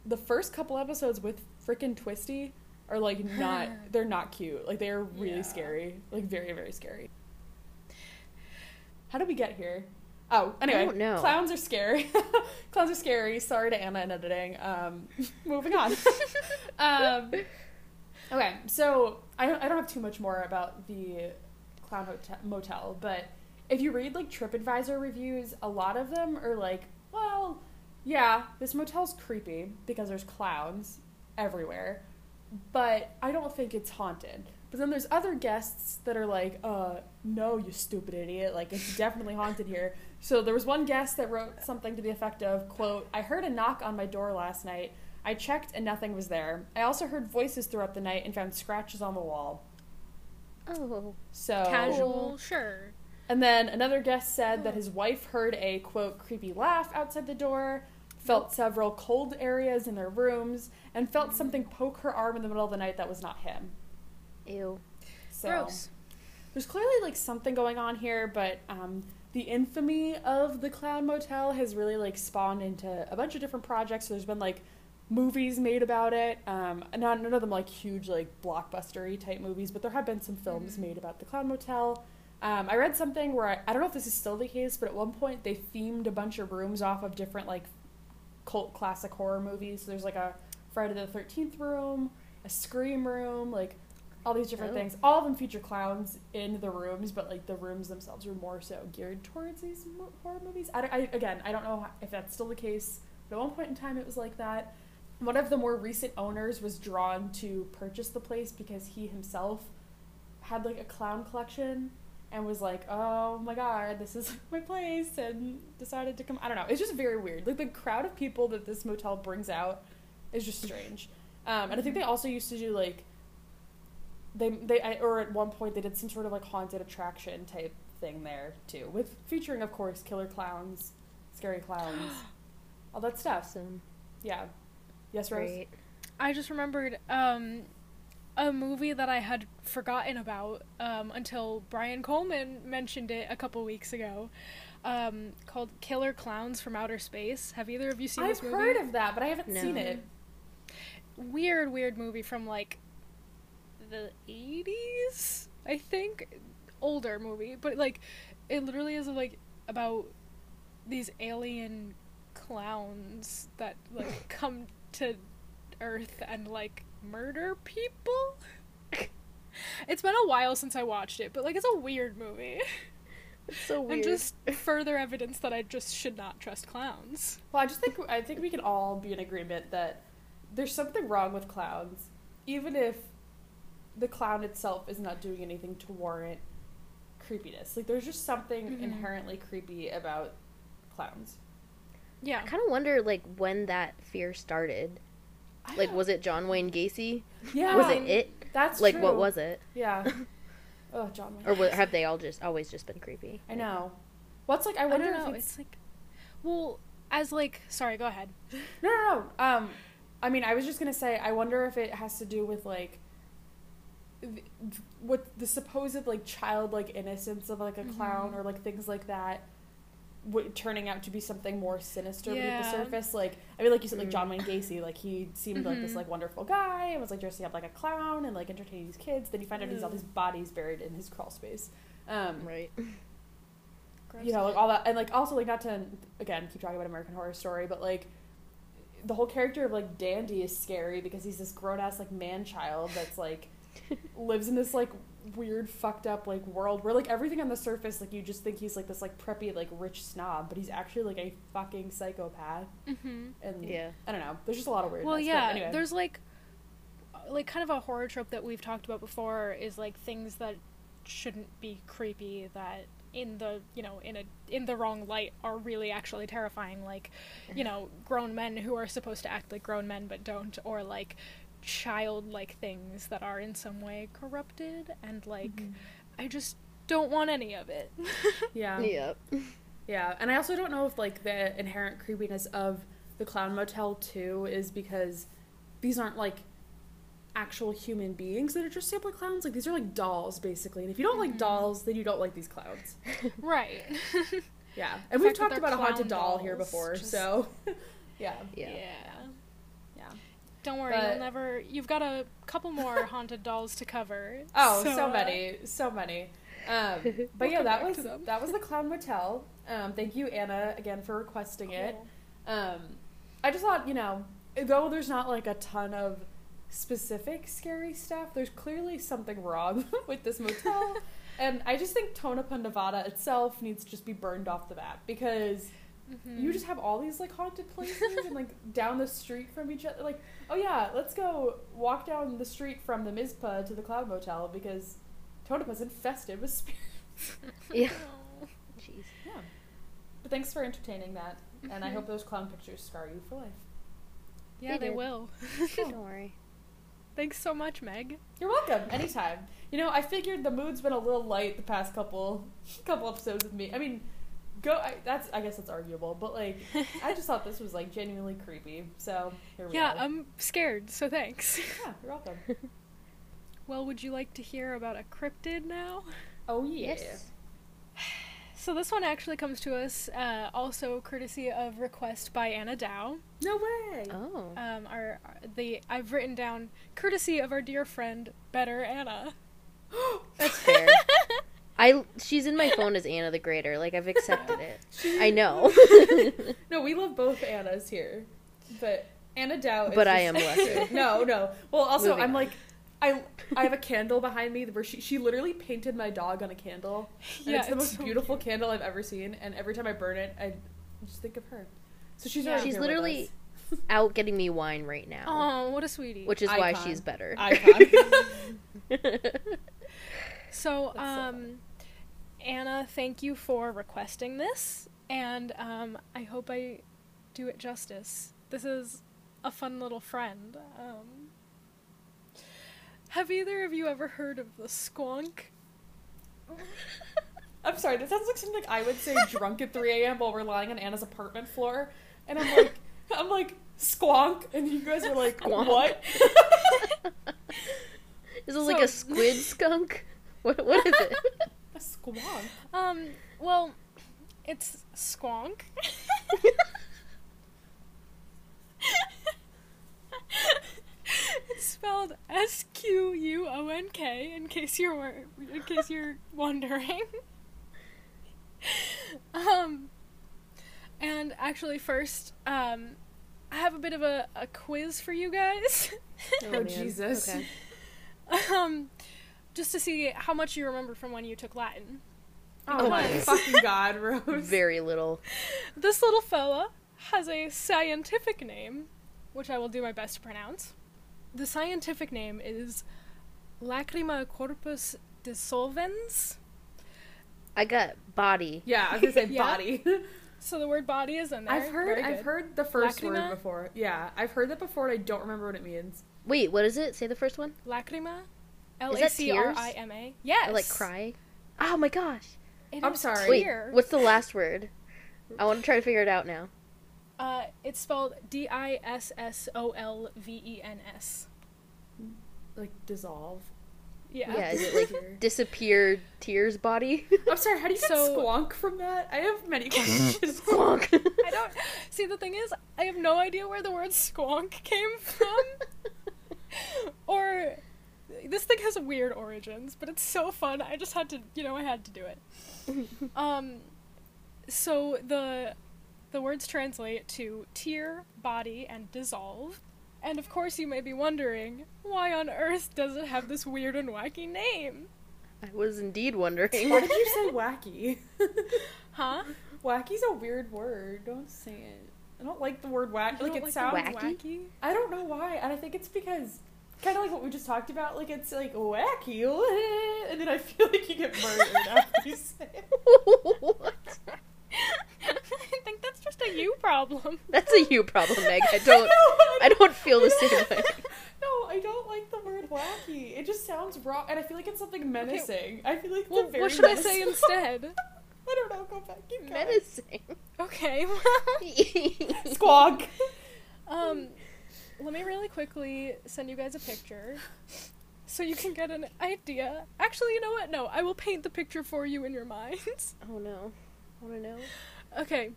Speaker 1: the first couple episodes with frickin' Twisty are like *laughs* not they're not cute. Like they're really
Speaker 2: Yeah.
Speaker 1: scary. Like very, very scary. How did we get here? Oh, anyway.
Speaker 3: don't know.
Speaker 1: Clowns are scary. *laughs* clowns are scary. Sorry to Anna and editing. Um *laughs* moving on. um Okay, so I don't, I don't have too much more about the clown hotel, motel, but if you read like TripAdvisor reviews, a lot of them are like, well, yeah, this motel's creepy because there's clowns everywhere, but I don't think it's haunted. But then there's other guests that are like, uh, no, you stupid idiot, like it's definitely haunted here. So there was one guest that wrote something to the effect of, quote, I heard a knock on my door last night. I checked and nothing was there. I also heard voices throughout the night and found scratches on the wall.
Speaker 3: Oh.
Speaker 1: So
Speaker 2: Casual, sure.
Speaker 1: And then another guest said that his wife heard a quote creepy laugh outside the door, felt several cold areas in their rooms, and felt something poke her arm in the middle of the night that was not him.
Speaker 3: Ew.
Speaker 1: So
Speaker 2: Gross.
Speaker 1: there's clearly like something going on here, but um, the infamy of the Clown Motel has really like spawned into a bunch of different projects. So there's been like movies made about it. Um, not none of them like huge like blockbustery type movies, but there have been some films made about the Clown Motel. Um, I read something where I, I don't know if this is still the case, but at one point they themed a bunch of rooms off of different like cult classic horror movies. So there's like a Friday the Thirteenth room, a Scream room, like all these different
Speaker 3: Oh.
Speaker 1: things. All of them feature clowns in the rooms, but like the rooms themselves are more so geared towards these horror movies. I, I again, I don't know if that's still the case, but at one point in time it was like that. One of the more recent owners was drawn to purchase the place because he himself had like a clown collection and was like, "Oh my god, this is *laughs* my place," and decided to come. I don't know. It's just very weird. Like the crowd of people that this motel brings out is just strange. Um, and I think they also used to do like they they I, or at one point they did some sort of like haunted attraction type thing there too, with featuring of course killer clowns, scary clowns, *gasps* all that stuff.
Speaker 3: Awesome.
Speaker 1: Yeah. Yes, Rose.
Speaker 3: Great.
Speaker 2: I just remembered um, a movie that I had forgotten about um, until Brian Coleman mentioned it a couple weeks ago, um, called Killer Clowns from Outer Space. Have either of you seen
Speaker 1: I've
Speaker 2: this movie?
Speaker 1: heard of that, but I haven't seen it.
Speaker 2: Weird, weird movie from like the 80s, I think. Older movie, but like it literally is like about these alien clowns that like *laughs* come to Earth and like murder people. *laughs* it's been a while since I watched it, but like it's a weird movie.
Speaker 3: It's so weird. *laughs*
Speaker 2: And just *laughs* further evidence that I just should not trust clowns.
Speaker 1: Well, I just think I think we can all be in agreement that there's something wrong with clowns, even if the clown itself is not doing anything to warrant creepiness. Like there's just something
Speaker 2: Mhm.
Speaker 1: inherently creepy about clowns.
Speaker 2: Yeah.
Speaker 3: I kind of wonder like when that fear started.
Speaker 1: I
Speaker 3: Like was it John Wayne Gacy?
Speaker 1: Yeah,
Speaker 3: Was it it?
Speaker 1: That's
Speaker 3: Like what was it?
Speaker 1: Yeah. *laughs* oh, John. Wayne.
Speaker 3: Or wa- have they all just always just been creepy?
Speaker 1: I know. What's like? I wonder
Speaker 2: I
Speaker 1: wonder
Speaker 2: don't know.
Speaker 1: if
Speaker 2: It's,
Speaker 1: it's,
Speaker 2: like, well, as like, sorry, go ahead.
Speaker 1: no, no, no. Um, I mean, I was just gonna say, I wonder if it has to do with like. th- th- What the supposed like childlike innocence of like a clown
Speaker 2: Mhm.
Speaker 1: or like things like that, w- turning out to be something more sinister beneath the surface. Like I mean, like you said, like
Speaker 3: Mm.
Speaker 1: John Wayne Gacy, like he seemed like this
Speaker 2: Mhm.
Speaker 1: like wonderful guy and was like dressing up like a clown and like entertaining these kids. Then you find out he's all
Speaker 2: Ugh.
Speaker 1: these bodies buried in his crawl space. Um,
Speaker 3: Right. *laughs*
Speaker 2: Gross.
Speaker 1: you know, like all that, and like also like not to again keep talking about American Horror Story, but like the whole character of like Dandy is scary because he's this grown ass like man child that's like *laughs* lives in this like weird fucked up like world where like everything on the surface like you just think he's like this like preppy like rich snob, but he's actually like a fucking psychopath.
Speaker 2: Mm-hmm.
Speaker 1: And
Speaker 3: Yeah.
Speaker 1: I don't know. There's just a lot of weirdness.
Speaker 2: Well, yeah.
Speaker 1: anyway.
Speaker 2: There's like, like kind of a horror trope that we've talked about before is like things that shouldn't be creepy that in the you know in a in the wrong light are really actually terrifying like you know grown men who are supposed to act like grown men but don't or like childlike things that are in some way corrupted and like
Speaker 1: Mhm.
Speaker 2: i just don't want any of it *laughs* *laughs*
Speaker 1: yeah.
Speaker 3: Yep.
Speaker 1: Yeah, and I also don't know if like the inherent creepiness of the Clown Motel too is because these aren't like actual human beings that are just sample clowns. Like these are like dolls basically, and if you don't like
Speaker 2: Mhm.
Speaker 1: dolls, then you don't like these clowns. *laughs*
Speaker 2: right
Speaker 1: Yeah,
Speaker 2: The
Speaker 1: and we've talked about a haunted
Speaker 2: clown
Speaker 1: doll here before,
Speaker 2: just-
Speaker 1: so yeah,
Speaker 3: Yeah.
Speaker 1: yeah.
Speaker 2: Don't worry,
Speaker 1: But-
Speaker 2: you'll never. You've got a couple more *laughs* haunted dolls to cover.
Speaker 1: Oh, so,
Speaker 2: uh,
Speaker 1: many, so many. Um, *laughs* but yeah, that was that was the Clown Motel. Um, thank you, Anna, again for requesting it. Um, I just thought, you know, though there's not like a ton of specific scary stuff, there's clearly something wrong *laughs* with this motel. and I just think Tonopah, Nevada itself needs to just be burned off the map because
Speaker 2: Mhm.
Speaker 1: you just have all these like haunted places and like *laughs* down the street from each other. Like, oh yeah, let's go walk down the street from the Mizpah to the Clown Motel because Tonopah's infested with spirits. *laughs*
Speaker 3: Yeah. *laughs* Jeez.
Speaker 1: Yeah. But thanks for entertaining that. And I
Speaker 2: Mhm.
Speaker 1: hope those clown pictures scar you for life.
Speaker 2: Yeah,
Speaker 3: They
Speaker 2: they, will.
Speaker 3: Don't worry.
Speaker 2: Thanks so much, Meg.
Speaker 1: You're welcome. Anytime. You know, I figured the mood's been a little light the past couple couple episodes with me. I mean, go. I, that's I guess that's arguable, but like, I *laughs* just thought this was like genuinely creepy. So here we
Speaker 2: Yeah,
Speaker 1: are.
Speaker 2: I'm scared, so thanks.
Speaker 1: yeah, you're welcome. *laughs*
Speaker 2: Well, would you like to hear about a cryptid now?
Speaker 1: Oh yeah.
Speaker 3: Yes. *sighs*
Speaker 2: So this one actually comes to us uh, also courtesy of request by Anna Dow.
Speaker 1: No way.
Speaker 3: Oh.
Speaker 2: Um, our the I've written down courtesy of our dear friend Better Anna. *gasps*
Speaker 3: That's fair. *laughs* I she's in my phone as Anna the Greater. Like I've accepted it. *laughs* I know. *laughs*
Speaker 1: No, we love both Annas here, but Anna Dow. Is
Speaker 3: But I am *laughs* lesser.
Speaker 1: no, no. Well, also
Speaker 3: Moving
Speaker 1: I'm
Speaker 3: on.
Speaker 1: like, I I have a candle behind me where she she literally painted my dog on a candle, and
Speaker 2: Yeah,
Speaker 1: it's the
Speaker 2: it's
Speaker 1: most
Speaker 2: so
Speaker 1: beautiful candle I've ever seen. And every time I burn it, I just think of her. So she's
Speaker 2: Yeah.
Speaker 3: She's literally out getting me wine right now.
Speaker 2: Oh, what a sweetie.
Speaker 3: Which is why she's better.
Speaker 1: icon.
Speaker 2: So,
Speaker 1: That's so
Speaker 2: um, Anna, thank you for requesting this, and um, I hope I do it justice. This is a fun little friend. Um, have either of you ever heard of the squonk? *laughs*
Speaker 1: I'm sorry. That sounds like something I would say drunk at 3 a.m. while we're lying on Anna's apartment floor, and I'm like, *laughs* I'm like squonk, and you guys are like,
Speaker 3: Squonk.
Speaker 1: what? *laughs*
Speaker 3: Is it like a squid skunk? What what is it?
Speaker 1: A squonk.
Speaker 2: Um, well, it's squonk. it's spelled S Q U O N K. In case you're in case you're wondering. um, and actually, first, um, I have a bit of a, a quiz for you guys.
Speaker 1: Oh,
Speaker 3: man.
Speaker 1: Jesus.
Speaker 3: Okay.
Speaker 2: um, just to see how much you remember from when you took Latin.
Speaker 1: Oh my fucking *laughs* god, Rose.
Speaker 3: Very little.
Speaker 2: This little fella has a scientific name, which I will do my best to pronounce. The scientific name is Lacrima corpus dissolvens.
Speaker 3: I got body.
Speaker 1: Yeah, I was gonna say *laughs*
Speaker 2: Yeah.
Speaker 1: body. *laughs*
Speaker 2: So the word body is in there.
Speaker 1: I've heard I've heard the first
Speaker 2: Lacrima?
Speaker 1: word before. Yeah, I've heard that before and I don't remember what it means.
Speaker 3: Wait, what is it? Say the first one.
Speaker 2: Lacrima. L
Speaker 3: Is
Speaker 2: A
Speaker 3: that
Speaker 2: C R I M A. Yes.
Speaker 3: I like cry. Oh my gosh.
Speaker 2: It
Speaker 1: I'm sorry.
Speaker 3: Wait, what's the last word? I want to try to figure it out now.
Speaker 2: Uh, it's spelled D I S S O L V E N S.
Speaker 1: Like dissolve.
Speaker 2: Yeah.
Speaker 3: Yeah, is it like *laughs* disappear tears body?
Speaker 1: I'm sorry, how do you get
Speaker 2: So-
Speaker 1: squonk from that? I have many *laughs* questions.
Speaker 3: Squonk.
Speaker 2: I don't see. The thing is, I have no idea where the word squonk came from, *laughs* or this thing has weird origins. But it's so fun. I just had to, you know, I had to do it. *laughs* Um, so the the words translate to tear, body, and dissolve. And of course, you may be wondering why on earth does it have this weird and wacky name?
Speaker 3: I was indeed wondering.
Speaker 1: Why did you say wacky? *laughs*
Speaker 2: Huh?
Speaker 1: Wacky's a weird word. Don't say it. I don't like the word wacky.
Speaker 2: You
Speaker 1: Like it
Speaker 2: the
Speaker 1: sounds
Speaker 2: word
Speaker 3: wacky?
Speaker 1: I don't know why, and I think it's because kind of like what we just talked about. Like it's like wacky, *laughs* and then I feel like you get murdered after you say it. *laughs*
Speaker 3: what? *laughs*
Speaker 2: I think that's just a you problem.
Speaker 3: That's a you problem, Meg. I don't. I don't feel the same way.
Speaker 1: No, I don't like the word wacky. It just sounds wrong, and I feel like it's something menacing. I feel like
Speaker 2: Well,
Speaker 1: the very
Speaker 2: what should I say instead?
Speaker 1: I don't know. Go back. Keep going.
Speaker 3: Menacing.
Speaker 2: Okay, well,
Speaker 1: Squawk.
Speaker 2: um, let me really quickly send you guys a picture so you can get an idea. Actually, you know what? No, I will paint the picture for you in your minds. *laughs*
Speaker 3: oh no. I want to know.
Speaker 2: Okay,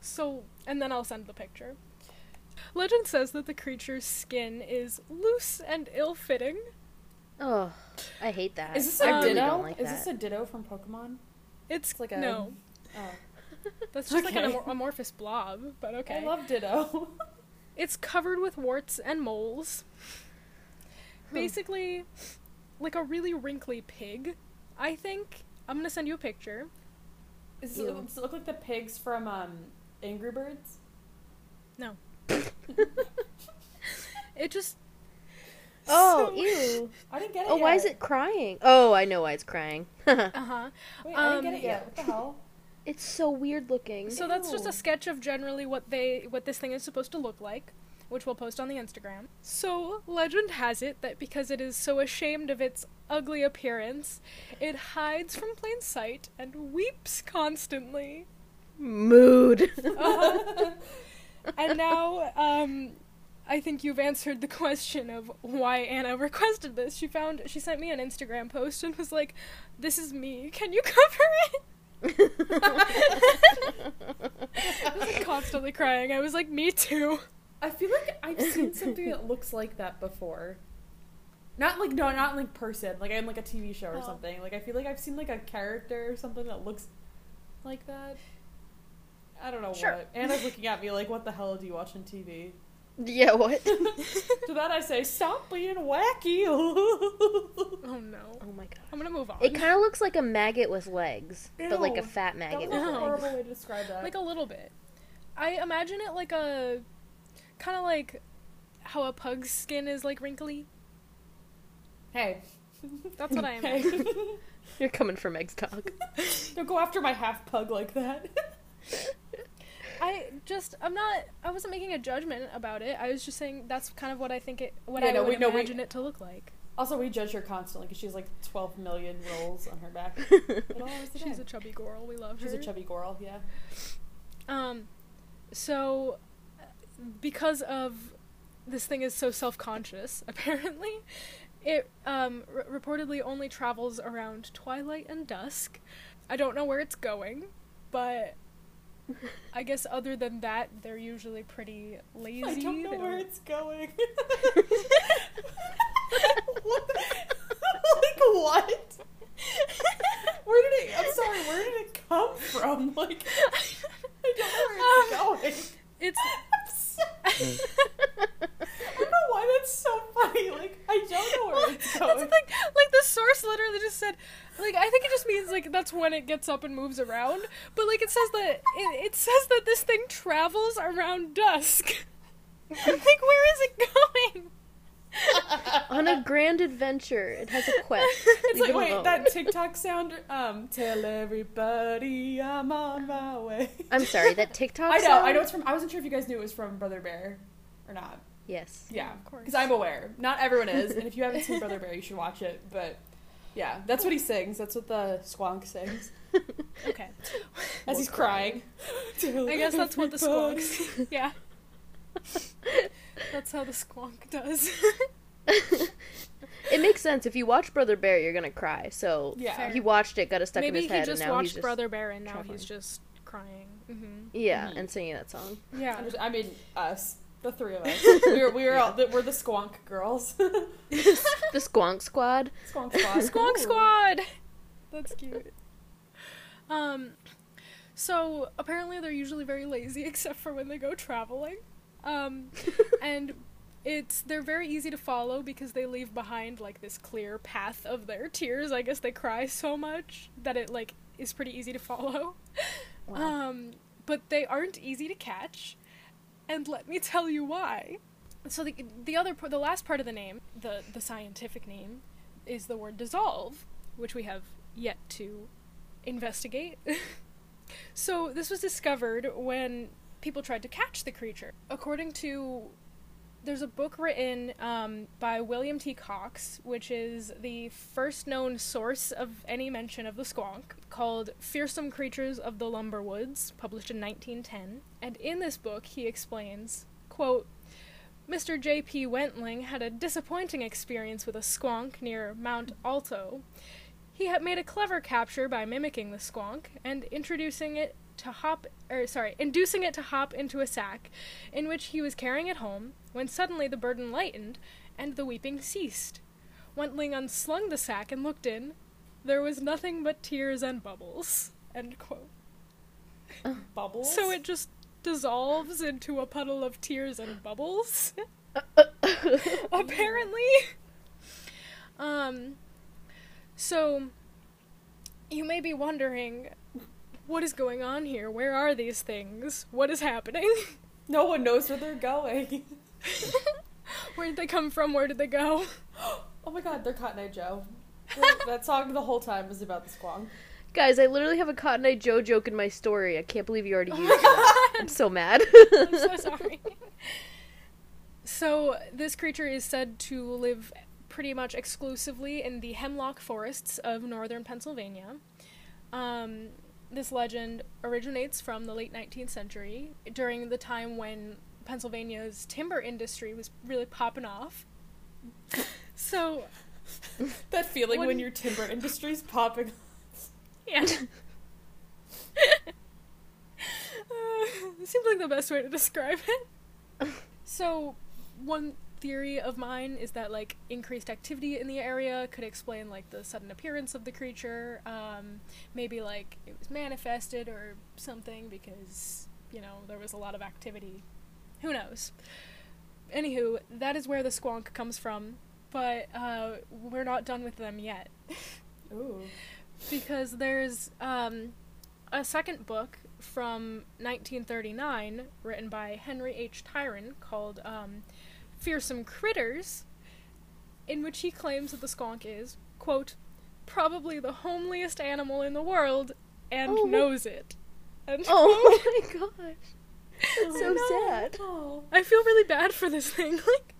Speaker 2: so, and then I'll send the picture. Legend says that the creature's skin is loose and ill fitting.
Speaker 3: Oh, I hate that.
Speaker 1: Is this a
Speaker 2: Um,
Speaker 3: really
Speaker 1: ditto?
Speaker 3: don't like
Speaker 1: Is
Speaker 3: that.
Speaker 1: this a ditto from Pokemon?
Speaker 2: It's,
Speaker 1: It's like a-
Speaker 2: No,
Speaker 1: Oh,
Speaker 2: that's just like an amor- amorphous blob, but okay.
Speaker 1: I love Ditto. *laughs*
Speaker 2: It's covered with warts and moles. Basically, like a really wrinkly pig, I think. I'm gonna send you a picture.
Speaker 1: Does
Speaker 3: Ew.
Speaker 1: it, does it look like the pigs from um, Angry Birds?
Speaker 2: No. *laughs* It just.
Speaker 3: oh,
Speaker 2: so- *laughs*
Speaker 3: ew.
Speaker 1: I didn't get it
Speaker 3: Oh, why is it crying? Oh, I know why it's crying. *laughs*
Speaker 2: Uh huh.
Speaker 1: Wait, I didn't get
Speaker 2: Um,
Speaker 1: it yet. What the hell?
Speaker 3: It's so weird looking.
Speaker 2: So that's just a sketch of generally what they what this thing is supposed to look like. which we'll post on the Instagram. So, legend has it that because it is so ashamed of its ugly appearance, it hides from plain sight and weeps constantly.
Speaker 3: Mood.
Speaker 2: Uh-huh. *laughs* *laughs* and now, um, I think you've answered the question of why Anna *laughs* requested this. She found she sent me an Instagram post and was like, "This is me. Can you cover it?" I was like, constantly crying. I was like, "Me too."
Speaker 1: I feel like I've seen something that looks like that before. Not like no, not like person, like in like a TV show or
Speaker 2: Oh.
Speaker 1: something. Like I feel like I've seen like a character or something that looks like that. I don't know
Speaker 2: Sure.
Speaker 1: what. Anna's looking at me like, "What the hell do you watch on TV?"
Speaker 3: Yeah, what? *laughs* *laughs*
Speaker 1: to that I say, "Stop being wacky." *laughs*
Speaker 2: Oh no.
Speaker 3: Oh my god.
Speaker 2: I'm gonna move on.
Speaker 3: It kind of looks like a maggot with legs, but like a
Speaker 1: Ew.
Speaker 3: fat
Speaker 1: that
Speaker 3: maggot
Speaker 1: was
Speaker 3: with
Speaker 1: a
Speaker 3: legs.
Speaker 1: horrible way to describe that.
Speaker 2: like a little bit. I imagine it like a kind of like how a pug's skin is like wrinkly.
Speaker 1: hey,
Speaker 2: That's what I
Speaker 1: Hey.
Speaker 3: You're coming for Meg's dog.
Speaker 1: Don't go after my half pug like that.
Speaker 2: I just I'm not I wasn't making a judgment about it. I was just saying that's kind of what I think it what
Speaker 1: Yeah,
Speaker 2: I
Speaker 1: no,
Speaker 2: would
Speaker 1: we- no, we-
Speaker 2: imagine it to look like.
Speaker 1: also, we judge her constantly because she has like 12 million rolls on her back. *laughs* At all hours of the
Speaker 2: She's a chubby girl. We love
Speaker 1: She's
Speaker 2: her.
Speaker 1: a chubby girl, yeah.
Speaker 2: Um, so because of this thing is so self-conscious, *laughs* apparently, it um r- reportedly only travels around twilight and dusk. I don't know where it's going, but I guess other than that, they're usually pretty lazy.
Speaker 1: I don't know
Speaker 2: They
Speaker 1: where
Speaker 2: don't-
Speaker 1: it's going. What? *laughs* like what? Where did it? I'm sorry. Where did it come from? Like I don't know where it's um, going.
Speaker 2: It's *laughs*
Speaker 1: I'm sorry. *laughs* I why that's so funny. Like I don't know where it's *laughs*
Speaker 2: That's
Speaker 1: going.
Speaker 2: the thing. Like the source literally just said, like I think it just means like that's when it gets up and moves around. But like it says that it, it says that this thing travels around dusk. like where is it going? *laughs*
Speaker 3: On a grand adventure. It has a quest. *laughs*
Speaker 1: It's
Speaker 3: Leave
Speaker 1: like wait,
Speaker 3: alone.
Speaker 1: that TikTok sound. Um, tell everybody I'm on my way.
Speaker 3: I'm sorry, that TikTok
Speaker 1: I know,
Speaker 3: sound?
Speaker 1: I know it's from. I wasn't sure if you guys knew it was from Brother Bear or not.
Speaker 3: Yes.
Speaker 1: Yeah,
Speaker 2: of course.
Speaker 1: because I'm aware. Not everyone is, and if you haven't seen Brother Bear, you should watch it. But yeah, that's what he sings. That's what the squonk sings *laughs*
Speaker 2: Okay.
Speaker 1: as he's crying. *laughs*
Speaker 2: I guess that's what the squonk. *laughs* yeah. That's how the squonk does.
Speaker 3: it makes sense. If you watch Brother Bear, you're gonna cry. So
Speaker 1: Yeah.
Speaker 2: Fair.
Speaker 3: he watched it, got it stuck
Speaker 2: Maybe
Speaker 3: in
Speaker 2: he
Speaker 3: his head,
Speaker 2: just
Speaker 3: and now
Speaker 2: watched
Speaker 3: he's just
Speaker 2: Brother Bear and now
Speaker 3: traveling.
Speaker 2: he's just crying. hmm
Speaker 3: yeah,
Speaker 1: Mhm.
Speaker 3: and singing that song.
Speaker 2: Yeah.
Speaker 1: I mean, us, the three of us. *laughs* We're we're all the, we're the squonk girls. *laughs*
Speaker 3: the Squonk Squad.
Speaker 1: squonk squad. *laughs*
Speaker 2: Squonk
Speaker 1: Ooh.
Speaker 2: Squad. That's cute. Um, so apparently they're usually very lazy, except for when they go traveling. Um, and it's they're very easy to follow because they leave behind like this clear path of their tears. I guess they cry so much that it like is pretty easy to follow.
Speaker 3: Wow.
Speaker 2: Um, but they aren't easy to catch, and let me tell you why. So the the other the last part of the name, the the scientific name, is the word dissolve, which we have yet to investigate. *laughs* so this was discovered when people tried to catch the creature. According to there's a book written um, by William T. Cox, which is the first known source of any mention of the squonk, called Fearsome Creatures of the Lumber Woods, published in 1910. And in this book, he explains, quote, Mr. J.P. Wentling had a disappointing experience with a squonk near Mount Alto. He had made a clever capture by mimicking the squonk and introducing it to hop or sorry, inducing it to hop into a sack in which he was carrying it home when suddenly the burden lightened and the weeping ceased. Wentling unslung the sack and looked in. There was nothing but tears and bubbles. End quote. *laughs*
Speaker 1: Bubbles.
Speaker 2: So it just dissolves into a puddle of tears and bubbles. *laughs* Apparently. Um so you may be wondering what is going on here? Where are these things? What is happening? *laughs*
Speaker 1: no one knows where they're going. *laughs*
Speaker 2: Where did they come from? Where did they go? *gasps*
Speaker 1: oh my god, they're Cotton Eye Joe. that *laughs* song the whole time was about the squonk.
Speaker 3: Guys, I literally have a Cotton Eye Joe joke in my story. I can't believe you already
Speaker 2: Oh
Speaker 3: used it. I'm so mad.
Speaker 2: I'm so sorry. So this creature is said to live pretty much exclusively in the hemlock forests of northern Pennsylvania. Um, this legend originates from the late 19th century, during the time when Pennsylvania's timber industry was really popping off. *laughs* So,
Speaker 1: That feeling
Speaker 2: When-
Speaker 1: when your timber industry's popping. off.
Speaker 2: yeah. *laughs* Uh, seems like the best way to describe it. *laughs* So, one theory of mine is that like increased activity in the area could explain like the sudden appearance of the creature. Um, maybe like it was manifested or something because you know there was a lot of activity. Who knows? Anywho, that is where the squonk comes from, but uh, we're not done with them yet *laughs*
Speaker 1: Ooh.
Speaker 2: because there's um, a second book from 1939 written by Henry H. Tryon called um, Fearsome Critters, in which he claims that the squonk is, quote, probably the homeliest animal in the world and
Speaker 3: Oh.
Speaker 2: knows it. End
Speaker 3: Oh *laughs* my gosh. That's so
Speaker 2: no.
Speaker 3: sad.
Speaker 1: Oh.
Speaker 2: I feel really bad for this thing. *laughs* Like,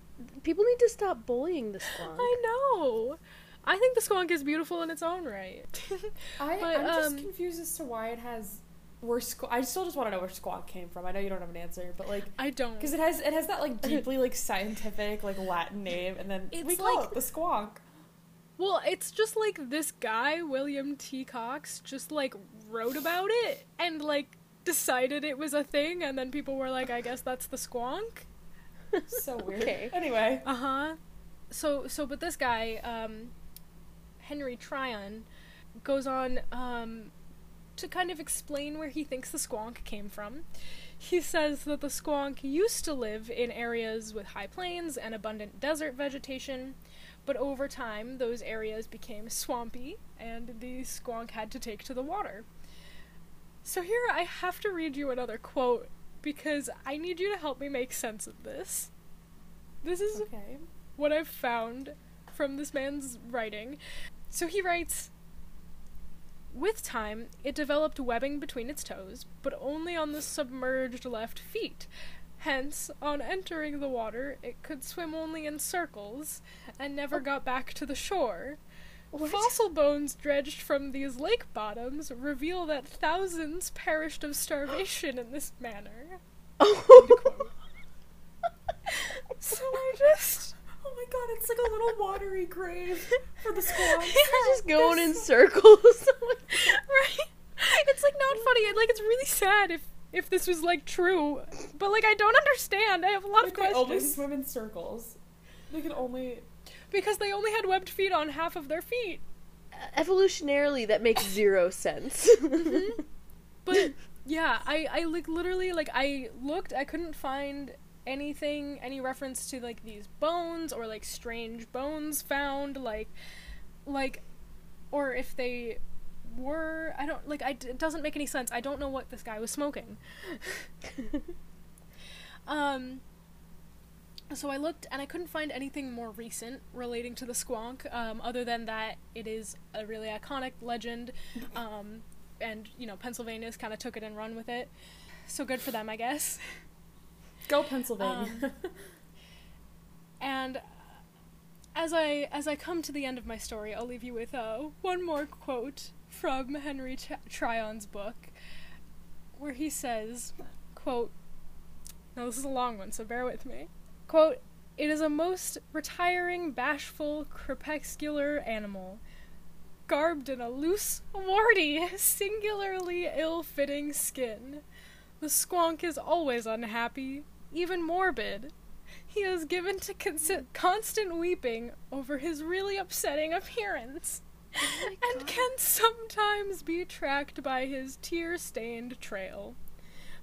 Speaker 3: People need to stop bullying the squonk.
Speaker 2: I know. I think the squonk is beautiful in its own right. *laughs*
Speaker 1: I,
Speaker 2: But,
Speaker 1: I'm just
Speaker 2: um,
Speaker 1: confused as to why it has where squ- I still just want to know where squawk came from. I know you don't have an answer, but like
Speaker 2: I don't.
Speaker 1: because it has it has that like deeply like scientific like Latin name, and then we
Speaker 2: It's
Speaker 1: call
Speaker 2: like-
Speaker 1: it the squawk.
Speaker 2: Well, it's just like this guy, William T. Cox, just like wrote about it and like decided it was a thing, and then people were like, I guess that's the squonk. *laughs*
Speaker 1: So weird.
Speaker 3: Okay.
Speaker 1: Anyway,
Speaker 2: Uh huh. So, so, but this guy, um, Henry Tryon, goes on um, to kind of explain where he thinks the squonk came from. He says that the squonk used to live in areas with high plains and abundant desert vegetation, but over time those areas became swampy and the squonk had to take to the water. So here I have to read you another quote because I need you to help me make sense of this. This is
Speaker 1: okay.
Speaker 2: what I've found from this man's writing. So he writes With time, it developed webbing between its toes, but only on the submerged left feet. Hence, on entering the water, it could swim only in circles and never oh. got back to the shore.
Speaker 3: What?
Speaker 2: Fossil bones dredged from these lake bottoms reveal that thousands perished of starvation in this manner. *gasps*
Speaker 3: Oh.
Speaker 2: So I just.
Speaker 1: My god, it's like a little watery grave for the squawk.
Speaker 3: They're *laughs* just going in circles. *laughs* *laughs*
Speaker 2: right? It's like not funny. Like it's really sad if if this was like true, but like I don't understand. I have a lot
Speaker 1: Like
Speaker 2: of
Speaker 1: they only swim in circles. They can only.
Speaker 2: because they only had webbed feet on half of their feet.
Speaker 3: Evolutionarily, that makes zero sense. Mm-hmm.
Speaker 2: But yeah, I I like literally like I looked. I couldn't find anything any reference to like these bones or like strange bones found like like or if they were I don't like I it doesn't make any sense. I don't know what this guy was smoking. *laughs* Um, so I looked and I couldn't find anything more recent relating to the squonk, um, other than that it is a really iconic legend, *laughs* um, and you know Pennsylvania's kind of took it and run with it. So good for them, I guess. *laughs*
Speaker 1: Go Pennsylvania. *laughs*
Speaker 2: And as I as I come to the end of my story, I'll leave you with uh, one more quote from Henry Ch- Tryon's book, where he says, "quote Now this is a long one, so bear with me. Quote: It is a most retiring, bashful, crepuscular animal." Garbed in a loose, warty, singularly ill-fitting skin, the squonk is always unhappy, even morbid. He is given to consi- constant weeping over his really upsetting appearance, oh and can sometimes be tracked by his tear stained trail.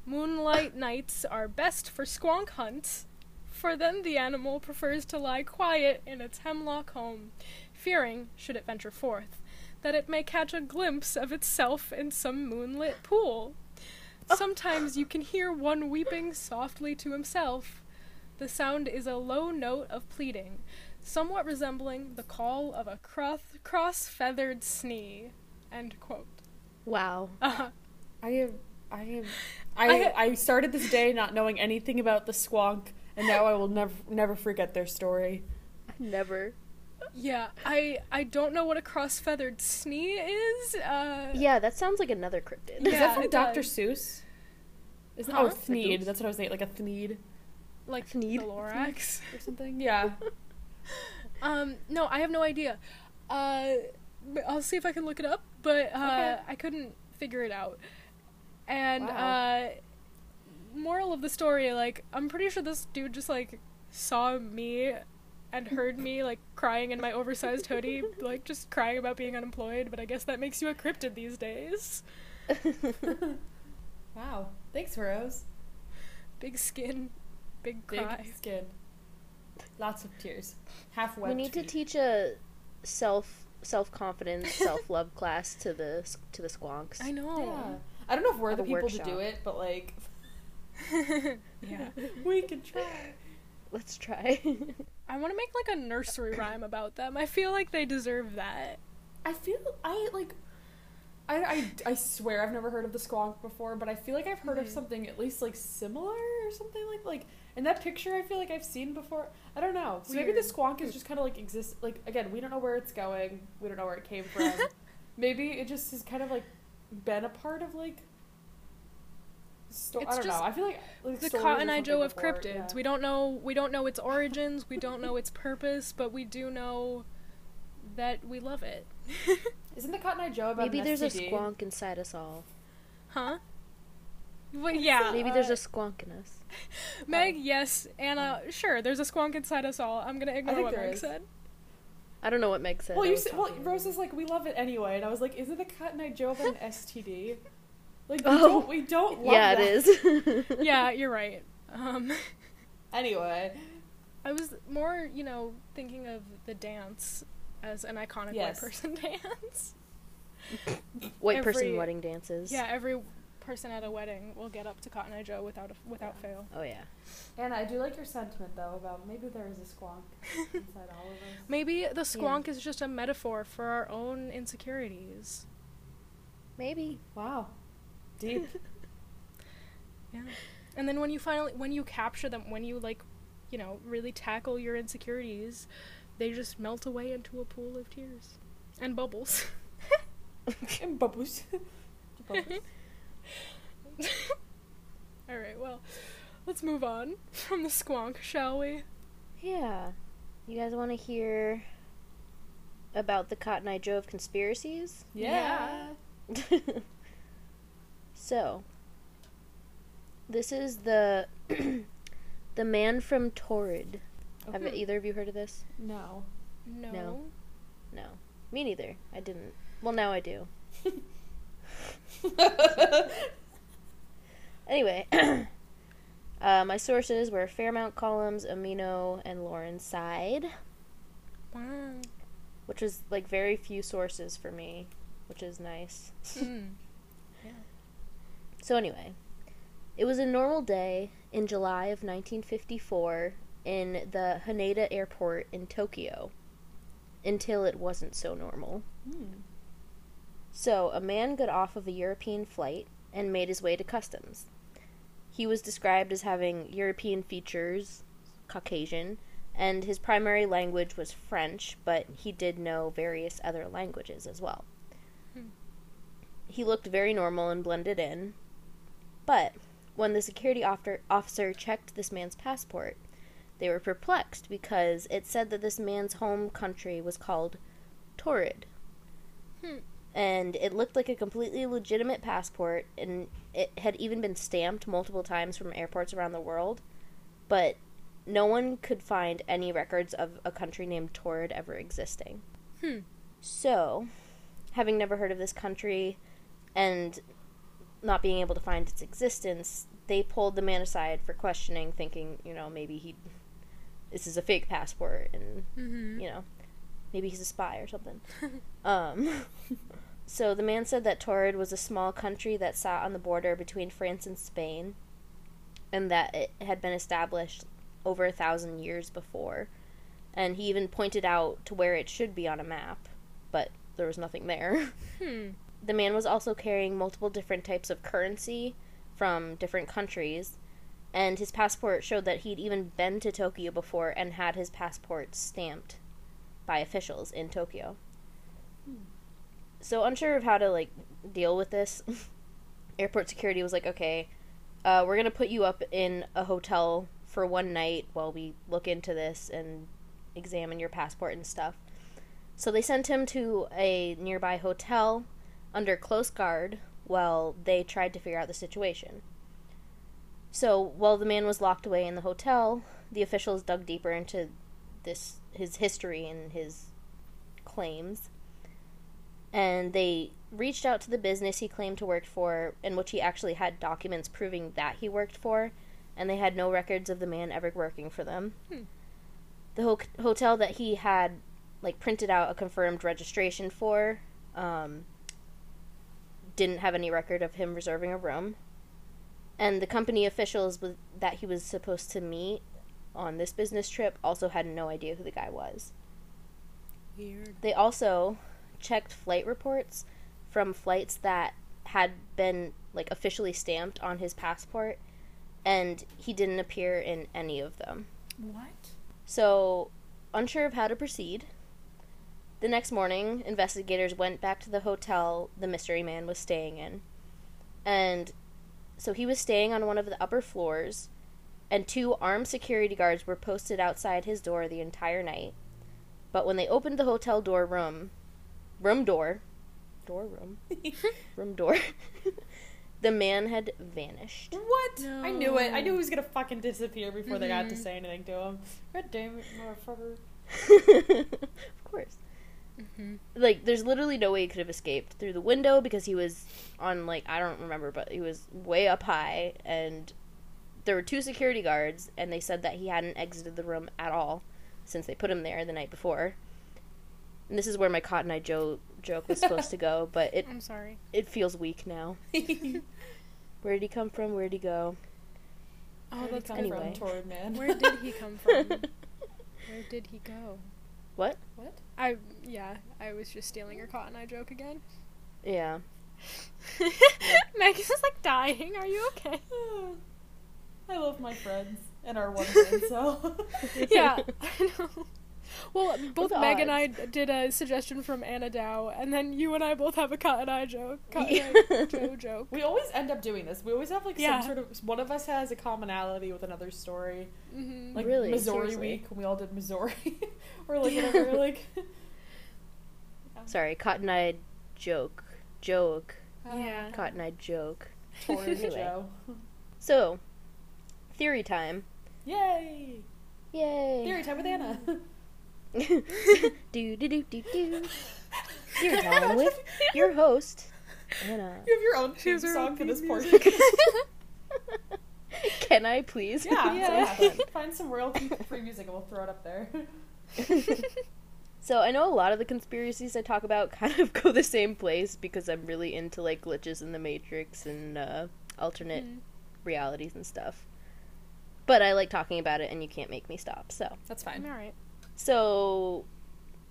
Speaker 2: Moonlight nights are best for squonk hunts, for then the animal prefers to lie quiet in its hemlock home, fearing, should it venture forth, that it may catch a glimpse of itself in some moonlit pool. Sometimes you can hear one weeping softly to himself. The sound is a low note of pleading, somewhat resembling the call of a cross- cross-feathered snee. End quote.
Speaker 3: wow.
Speaker 2: Uh,
Speaker 1: I am. I am.
Speaker 2: I-
Speaker 1: I, I started this day not knowing anything about the squonk and now I will never never forget their story.
Speaker 3: Never.
Speaker 2: Yeah, I I don't know what a cross-feathered snee is. Uh,
Speaker 3: Yeah, that sounds like another cryptid.
Speaker 1: Is that from Dr.
Speaker 2: does.
Speaker 1: Seuss? Isn't
Speaker 2: Huh?
Speaker 1: oh Thneed? That's what I was saying, like a Thneed
Speaker 2: like
Speaker 3: Thneed.
Speaker 2: the Lorax. *laughs*
Speaker 1: or something. Yeah. *laughs*
Speaker 2: Um, no, I have no idea. Uh, I'll see if I can look it up, but uh,
Speaker 1: Okay.
Speaker 2: I couldn't figure it out. And
Speaker 1: Wow.
Speaker 2: uh, moral of the story, like I'm pretty sure this dude just like saw me and heard me like crying in my oversized hoodie, like just crying about being unemployed. But I guess that makes you a cryptid these days. *laughs*
Speaker 1: wow. Thanks, Rose.
Speaker 2: Big skin, big cry.
Speaker 1: Big skin. Lots of tears. Half
Speaker 3: we need to teach a self self confidence, *laughs* self love class to the to the squonks.
Speaker 2: I know.
Speaker 1: Yeah. I don't know if we're
Speaker 3: Have
Speaker 1: the
Speaker 3: a
Speaker 1: people to do it, but like
Speaker 2: yeah. *laughs*
Speaker 1: we can try.
Speaker 3: Let's try.
Speaker 2: I want to make like a nursery rhyme about them. I feel like they deserve that.
Speaker 1: I feel I like. I, I, I swear I've never heard of the squonk before, but I feel like I've heard of
Speaker 2: Mhm.
Speaker 1: something at least like similar or something like like in that picture. I feel like I've seen before. I don't know. So maybe the squonk is just kind of like exist. Like again, we don't know where it's going. We don't know where it came from. *laughs* maybe it just has kind of like been a part of like. Sto- I
Speaker 2: It's
Speaker 1: don't
Speaker 2: just
Speaker 1: know. I feel like, like
Speaker 2: the
Speaker 1: stories or
Speaker 2: Cotton Eye Joe of cryptids.
Speaker 1: yeah.
Speaker 2: We don't know we don't know its origins, we don't know its purpose, but we do know that we love it. *laughs*
Speaker 1: Isn't the Cotton Eye Joe about
Speaker 3: Maybe
Speaker 1: an
Speaker 3: there's a squonk inside us all.
Speaker 2: huh? Well, yeah.
Speaker 3: Maybe
Speaker 2: uh,
Speaker 3: there's a squonk in us. *laughs*
Speaker 2: Meg, yes. Anna, sure. There's a squonk inside us all. I'm gonna ignore what Meg
Speaker 1: is.
Speaker 2: said.
Speaker 3: I don't know what Meg said.
Speaker 1: Well, you said, well. Rose is like, we love it anyway, and I was like, isn't the Cotton Eye Joe about an STD? *laughs* Like, we
Speaker 3: Oh.
Speaker 1: don't, we don't love
Speaker 3: yeah,
Speaker 1: that.
Speaker 3: it is. *laughs*
Speaker 2: Yeah, *laughs* you're right. Um, *laughs*
Speaker 1: Anyway,
Speaker 2: I was more, you know, thinking of the dance as an iconic
Speaker 1: Yes.
Speaker 2: white person dance.
Speaker 3: White person wedding dances.
Speaker 2: Yeah, every person at a wedding will get up to Cotton Eye Joe without a, without fail.
Speaker 3: Oh yeah.
Speaker 1: And I do like your sentiment though about maybe there is a squonk inside all of us.
Speaker 2: Maybe the squonk is just a metaphor for our own insecurities.
Speaker 3: Maybe.
Speaker 1: Wow, deep. *laughs*
Speaker 2: Yeah. And then when you finally when you capture them, when you like, you know, really tackle your insecurities, they just melt away into a pool of tears and bubbles. *laughs*
Speaker 1: and bubbles. *laughs* Bubbles.
Speaker 2: All right, well, let's move on from the squonk, shall we?
Speaker 3: Yeah. You guys want to hear about the Cotton Eye Joe of conspiracies?
Speaker 1: Yeah.
Speaker 3: So, this is the *clears throat* the man from Taured. Have either of you heard of this?
Speaker 1: No.
Speaker 2: No.
Speaker 3: No. No. Me neither. I didn't. Well, now I do. *laughs* Anyway, *clears throat* uh, my sources were Fairmount Columns, Amino, and Lauren Side,
Speaker 2: Wow.
Speaker 3: which was like very few sources for me, which is nice.
Speaker 2: Mm. *laughs*
Speaker 3: So, anyway, it was a normal day in July of 1954 in the Haneda Airport in Tokyo until it wasn't so normal.
Speaker 1: Hmm.
Speaker 3: So, a man got off of a European flight and made his way to customs. He was described as having European features, Caucasian, and his primary language was French, but he did know various other languages as well.
Speaker 2: Hmm.
Speaker 3: He looked very normal and blended in, but when the security officer, checked this man's passport, they were perplexed because it said that this man's home country was called Taured
Speaker 2: Hmm.
Speaker 3: and it looked like a completely legitimate passport and it had even been stamped multiple times from airports around the world but no one could find any records of a country named Taured ever existing.
Speaker 2: Hmm.
Speaker 3: So, having never heard of this country and not being able to find its existence, they pulled the man aside for questioning, thinking, you know, maybe he this is a fake passport and
Speaker 2: Mm-hmm.
Speaker 3: you know, maybe he's a spy or something. *laughs* um, so the man said that Taured was a small country that sat on the border between France and Spain, and that it had been established over a thousand years before. And he even pointed out to where it should be on a map, but there was nothing there.
Speaker 2: Hmm.
Speaker 3: The man was also carrying multiple different types of currency from different countries and his passport showed that he'd even been to Tokyo before and had his passport stamped by officials in Tokyo. So unsure of how to like deal with this, *laughs* airport security was like, "Okay, uh, we're gonna put you up in a hotel for one night while we look into this and examine your passport and stuff." So they sent him to a nearby hotel under close guard while they tried to figure out the situation. So while the man was locked away in the hotel, the officials dug deeper into this his history and his claims. And they reached out to the business he claimed to work for, in which he actually had documents proving that he worked for, and they had no records of the man ever working for them.
Speaker 2: Hmm.
Speaker 3: The ho- hotel that he had like printed out a confirmed registration for um, didn't have any record of him reserving a room and the company officials with, that he was supposed to meet on this business trip also had no idea who the guy was.
Speaker 2: Weird.
Speaker 3: They also checked flight reports from flights that had been like officially stamped on his passport and he didn't appear in any of them.
Speaker 1: What?
Speaker 3: So, unsure of how to proceed, the next morning, investigators went back to the hotel the mystery man was staying in. And so he was staying on one of the upper floors, and two armed security guards were posted outside his door the entire night. But when they opened the hotel door room, room door, door room, *laughs* room door, *laughs* the man had vanished.
Speaker 1: What? I knew it. I knew he was gonna fucking disappear before they got to say anything to him. God damn it, motherfucker. *laughs*
Speaker 3: of course.
Speaker 2: Mm-hmm.
Speaker 3: Like, there's literally no way he could have escaped through the window because he was on, like, I don't remember, but he was way up high, and there were two security guards, and they said that he hadn't exited the room at all since they put him there the night before. And this is where my Cotton Eye Joe joke was supposed to go, but it *laughs*
Speaker 2: I'm sorry.
Speaker 3: it feels weak now. *laughs* Where did he come from? Where did he go?
Speaker 2: Oh, that's
Speaker 3: anyway.
Speaker 1: from, Taured man.
Speaker 2: Where did he come from? *laughs* Where did he go?
Speaker 3: What?
Speaker 1: What?
Speaker 2: I yeah, I was just stealing your cotton eye joke again.
Speaker 3: Yeah. *laughs*
Speaker 2: Megan's just like dying. Are you okay? *sighs*
Speaker 1: I love my friends and our one friend, so. *laughs*
Speaker 2: yeah, I *laughs* know. Well, both
Speaker 3: the
Speaker 2: Meg and I did a suggestion from Anna Dow, and then you and I both have a cotton eye joke. Cotton
Speaker 3: Yeah.
Speaker 2: eye Joe joke. *laughs*
Speaker 1: We always end up doing this. We always have like
Speaker 2: Yeah.
Speaker 1: some sort of one of us has a commonality with another story.
Speaker 2: Mm-hmm.
Speaker 1: Like
Speaker 3: Really?
Speaker 1: Missouri
Speaker 3: Seriously?
Speaker 1: week when we all did Missouri, *laughs* or like *laughs* whatever. like
Speaker 3: Sorry, Cotton Eye joke. Joke.
Speaker 2: Yeah.
Speaker 3: Cotton Eye joke. Anyway.
Speaker 1: Joe.
Speaker 3: So, theory time.
Speaker 1: Yay!
Speaker 3: Yay.
Speaker 1: Theory time with Anna.
Speaker 3: Do do do do do. Theory time with your host, Anna.
Speaker 1: You have your own theme
Speaker 2: has
Speaker 1: song
Speaker 2: own
Speaker 1: for this
Speaker 2: theme
Speaker 1: portion. *laughs* *laughs*
Speaker 3: Can I please?
Speaker 1: yeah,
Speaker 3: Say
Speaker 1: yeah. Find some royalty-free music and we'll throw it up there. *laughs*
Speaker 3: so I know a lot of the conspiracies I talk about kind of go the same place because I'm really into like glitches in the matrix and uh, alternate
Speaker 2: Mhm.
Speaker 3: realities and stuff. But I like talking about it, and you can't make me stop. So,
Speaker 1: That's
Speaker 2: I'm
Speaker 1: fine.
Speaker 2: alright.
Speaker 3: So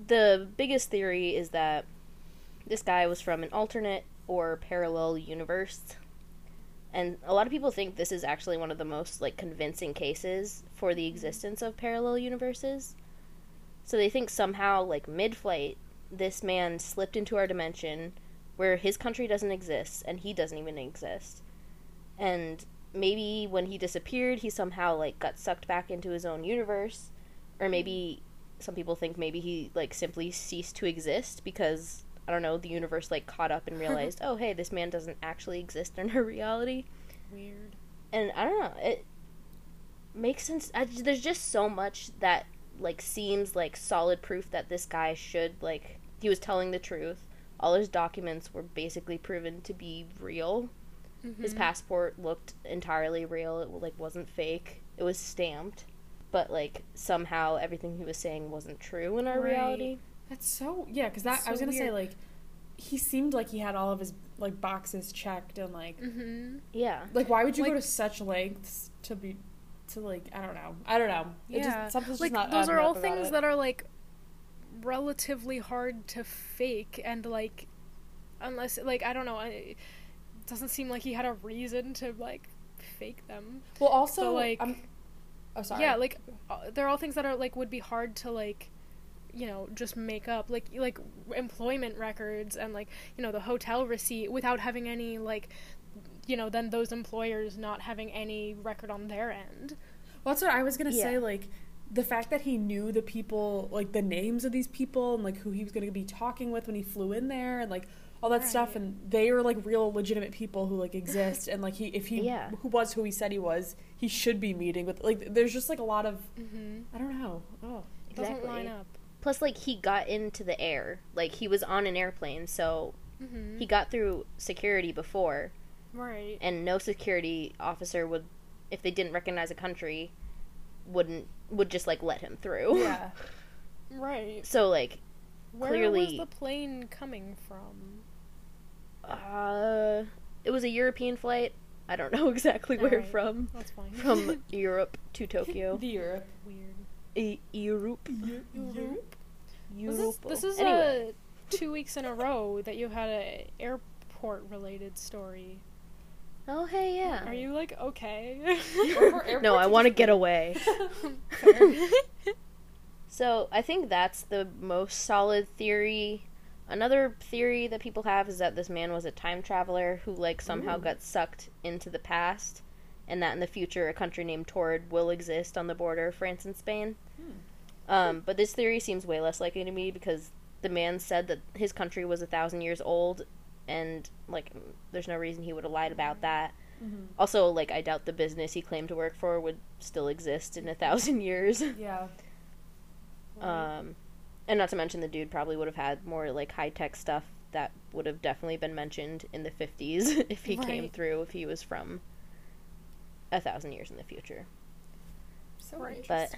Speaker 3: the biggest theory is that this guy was from an alternate or parallel universe. And a lot of people think this is actually one of the most like convincing cases for the existence of parallel universes. So they think somehow like mid-flight this man slipped into our dimension where his country doesn't exist and he doesn't even exist. And maybe when he disappeared, he somehow like got sucked back into his own universe or maybe some people think maybe he like simply ceased to exist because I don't know, the universe like caught up and *laughs* realized, "Oh, hey, this man doesn't actually exist in our *laughs* reality."
Speaker 2: Weird.
Speaker 3: and I don't know, it makes sense. I, there's just so much that like seems like solid proof that this guy should like he was telling the truth. All his documents were basically proven to be real. His
Speaker 2: Mhm.
Speaker 3: passport looked entirely real. It like wasn't fake. It was stamped, but like somehow everything he was saying wasn't true in our
Speaker 2: Right.
Speaker 3: reality.
Speaker 1: That's so yeah, because that
Speaker 2: That's
Speaker 1: I was gonna say like he seemed like he had all of his like boxes checked and like
Speaker 2: Mhm.
Speaker 3: Yeah.
Speaker 1: like why would you go to such lengths to be to like I don't know I don't know it
Speaker 2: Yeah.
Speaker 1: just something's
Speaker 2: like
Speaker 1: just not
Speaker 2: those are all things
Speaker 1: it.
Speaker 2: that are like relatively hard to fake and like unless like I don't know, I- it doesn't seem like he had a reason to like fake them.
Speaker 1: Well, also
Speaker 2: So, like-
Speaker 1: I'm, oh sorry.
Speaker 2: Yeah, like uh, they're all things that are like would be hard to like you know just make up like like employment records and like you know the hotel receipt without having any like you know then those employers not having any record on their end
Speaker 1: Well, that's what I was gonna
Speaker 3: Yeah.
Speaker 1: say. Like the fact that he knew the people, like the names of these people, and like who he was gonna be talking with when he flew in there, and like all that stuff, and they are like real legitimate people who like exist, and like he, if he
Speaker 3: Yeah.
Speaker 1: who was who he said he was, he should be meeting with. Like, there's just like a lot of
Speaker 2: mm-hmm.
Speaker 1: I don't know. Oh,
Speaker 2: doesn't line up
Speaker 3: Plus, like he got into the air, like he was on an airplane, so
Speaker 2: mm-hmm.
Speaker 3: he got through security before,
Speaker 2: right
Speaker 3: and no security officer would, if they didn't recognize a country, wouldn't would just like let him through.
Speaker 1: yeah. *laughs*
Speaker 2: right
Speaker 3: So like,
Speaker 2: where
Speaker 3: Clearly-
Speaker 2: was the plane coming from
Speaker 3: uh, it was a European flight. I don't *laughs* know exactly where
Speaker 2: Alright.
Speaker 3: from.
Speaker 2: that's fine
Speaker 3: From *laughs* Europe to Tokyo. *laughs*
Speaker 1: The Europe.
Speaker 2: weird
Speaker 3: E- Europe.
Speaker 1: Europe.
Speaker 2: this is,
Speaker 3: Europe.
Speaker 2: this is
Speaker 3: anyway.
Speaker 2: uh, two weeks in a row that you had an airport related story
Speaker 3: Oh hey yeah.
Speaker 2: Are you like okay?
Speaker 3: no, I want to get away. So I think that's the most solid theory. Another theory that people have is that this man was a time traveler who like somehow
Speaker 1: Ooh.
Speaker 3: got sucked into the past, and that in the future a country named Taured will exist on the border of France and Spain.
Speaker 1: Hmm.
Speaker 3: Um, but this theory seems way less likely to me because the man said that his country was a thousand years old, and like there's no reason he would have lied about that.
Speaker 1: Mhm.
Speaker 3: Also, like I doubt the business he claimed to work for would still exist in a thousand *laughs* years.
Speaker 1: Yeah.
Speaker 3: Um, and not to mention the dude probably would have had more like high tech stuff that would have definitely been mentioned in the 50s *laughs* if he came through, if he was from a thousand years in the future.
Speaker 1: So
Speaker 2: Right.
Speaker 3: But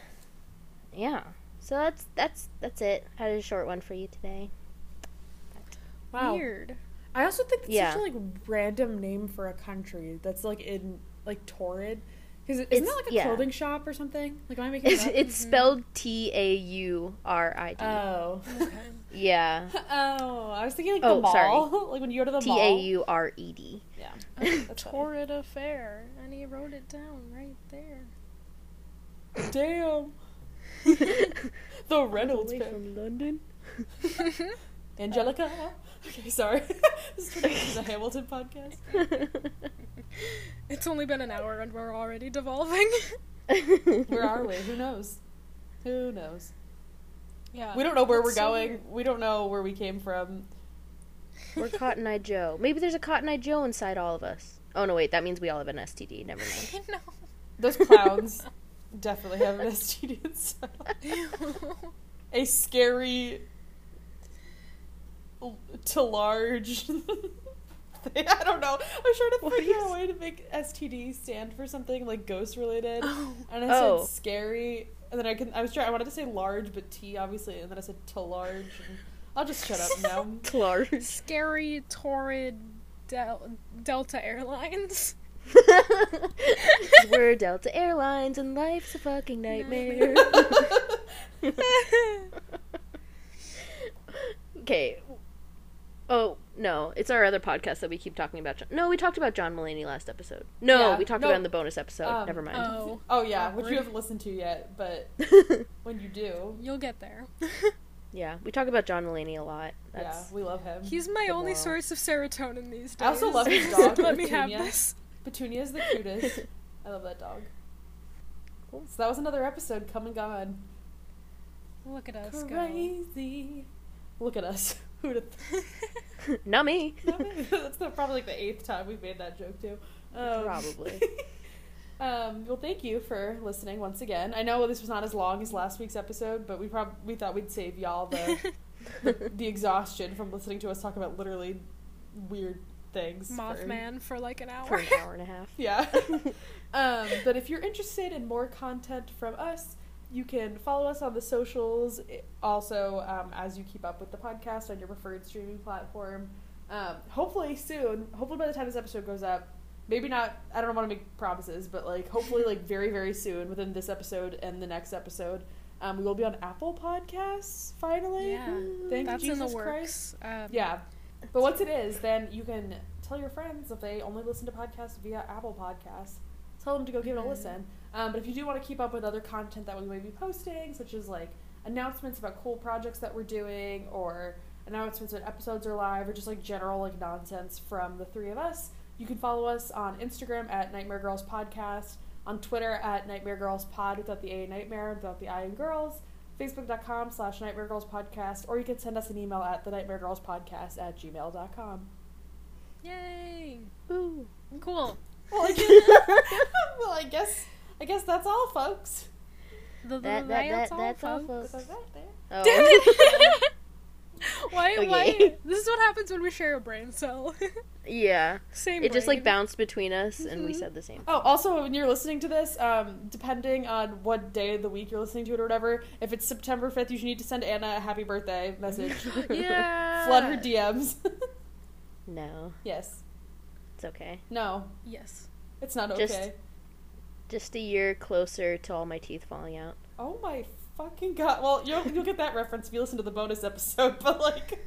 Speaker 3: yeah, so that's that's that's it. i Had a short one for you today.
Speaker 1: wow.
Speaker 2: Weird.
Speaker 1: I also think it's
Speaker 3: Yeah.
Speaker 1: such a like random name for a country that's like in like torrid. Because isn't
Speaker 3: It's-
Speaker 1: that like a
Speaker 3: yeah.
Speaker 1: clothing shop or something? Like am I making
Speaker 3: It's
Speaker 1: it up?
Speaker 3: it's mm-hmm. spelled T A U R I D.
Speaker 1: Oh.
Speaker 2: Okay.
Speaker 3: Yeah,
Speaker 1: oh, I was thinking like
Speaker 3: Oh,
Speaker 1: the mall.
Speaker 3: sorry. *laughs*
Speaker 1: like when you go to the
Speaker 3: T
Speaker 1: mall.
Speaker 3: A U R E D.
Speaker 1: Yeah.
Speaker 2: A *laughs*
Speaker 1: That's
Speaker 2: torrid affair, and he wrote it down right there.
Speaker 1: Damn. *laughs* The Reynolds pick.
Speaker 3: from London.
Speaker 1: Angelica. Okay, sorry. *laughs* this is turning into a Hamilton podcast. *laughs*
Speaker 2: It's only been an hour and we're already devolving. *laughs*
Speaker 1: Where are we? Who knows? Who knows?
Speaker 2: yeah.
Speaker 1: We don't know where we're
Speaker 2: so
Speaker 1: going.
Speaker 2: weird.
Speaker 1: We don't know where we came from.
Speaker 3: We're Cotton Eye Joe. Maybe there's a Cotton Eye Joe inside all of us. Oh no, wait, that means we all have an STD. Never mind.
Speaker 2: no.
Speaker 1: Those clowns definitely have an STD inside. A scary l- to large. *laughs* I don't know. I was trying to
Speaker 3: What do
Speaker 1: figure out a
Speaker 3: s-
Speaker 1: way to make STD stand for something like ghost related.
Speaker 2: Oh.
Speaker 1: And I
Speaker 3: Oh.
Speaker 1: said scary, and then I can. I was trying. I wanted to say large, but T obviously, and then I said to large. And I'll just shut up now. *laughs*
Speaker 3: large.
Speaker 2: Scary, torrid Del- Delta Airlines. *laughs*
Speaker 3: We're Delta Airlines and life's a fucking nightmare. okay. Oh, no. It's our other podcast that we keep talking about. John- no, we talked about John Mulaney last episode. No,
Speaker 1: Yeah,
Speaker 3: we talked
Speaker 1: no,
Speaker 3: about it in the bonus episode.
Speaker 1: um,
Speaker 3: Never mind.
Speaker 2: Oh.
Speaker 1: oh yeah, which you haven't listened to yet, but *laughs* when you do,
Speaker 2: You'll get there. *laughs*
Speaker 3: yeah, we talk about John Mulaney a lot.
Speaker 1: yeah,
Speaker 3: That's
Speaker 1: we love him.
Speaker 2: He's my only
Speaker 3: moral.
Speaker 2: source of serotonin these days.
Speaker 1: I also love his *laughs* dog,
Speaker 2: Let me have this.
Speaker 1: Petunia. is the cutest. I love that dog. Cool. So that was another episode come and gone.
Speaker 2: Look at us go.
Speaker 1: Crazy. Look at us. *laughs* Who'd have *laughs*
Speaker 3: not me. *laughs*
Speaker 1: That's the, probably like the eighth time we've made that joke too. Um,
Speaker 3: Probably.
Speaker 1: um, well, thank you for listening once again. I know this was not as long as last week's episode, but we probably we thought we'd save y'all the, the the exhaustion from listening to us talk about literally weird things. for-
Speaker 2: Mothman for like an hour.
Speaker 3: For an hour and a half.
Speaker 1: Yeah. um, but if you're interested in more content from us, you can follow us on the socials. Also, um, as you keep up with the podcast on your preferred streaming platform. Um, hopefully soon. Hopefully by the time this episode goes up, maybe not. I don't want to make promises, but like hopefully like very very soon within this episode and the next episode. Um, we will be on Apple Podcasts finally.
Speaker 2: Yeah.
Speaker 1: Thank
Speaker 2: That's
Speaker 1: you,
Speaker 2: in the
Speaker 1: Jesus
Speaker 2: works.
Speaker 1: Christ.
Speaker 2: Um,
Speaker 1: Yeah. But once it is, then you can tell your friends if they only listen to podcasts via Apple Podcasts. tell them to go give it a listen. Um, but if you do want to keep up with other content that we may be posting, such as like announcements about cool projects that we're doing, or announcements when episodes are live, or just like general like nonsense from the three of us, you can follow us on Instagram at Nightmare Girls Podcast, on Twitter at Nightmare Girls Pod without the A in Nightmare, without the I in Girls, Facebook.com slash Nightmare Girls Podcast, or you can send us an email at the Nightmare Girls Podcast at gmail.com.
Speaker 2: Yay!
Speaker 3: Ooh.
Speaker 2: Cool.
Speaker 1: Well, I *laughs* guess, *laughs* well, I guess, I guess that's all, folks.
Speaker 2: The, the,
Speaker 3: That, that, that,
Speaker 2: that's,
Speaker 3: that's all,
Speaker 2: folks.
Speaker 3: folks.
Speaker 1: That's that there.
Speaker 3: Oh.
Speaker 2: Damn it! *laughs* why? Why? This is what happens when we share a brain cell. *laughs*
Speaker 3: yeah.
Speaker 2: Same.
Speaker 3: It just like bounced between us, and we
Speaker 2: Mhm.
Speaker 3: said the same.
Speaker 1: Oh, also, when you're listening to this, um, depending on what day of the week you're listening to it or whatever, if it's September 5th, you should need to send Anna a happy birthday message. *laughs*
Speaker 2: Yeah.
Speaker 1: Flood her DMs.
Speaker 3: No,
Speaker 1: yes.
Speaker 3: it's okay.
Speaker 1: No,
Speaker 2: Yes.
Speaker 1: it's not okay.
Speaker 3: Just- Just a year closer to all my teeth falling out.
Speaker 1: Oh my fucking god. Well, you'll, you'll get that reference if you listen to the bonus episode, *laughs* but like,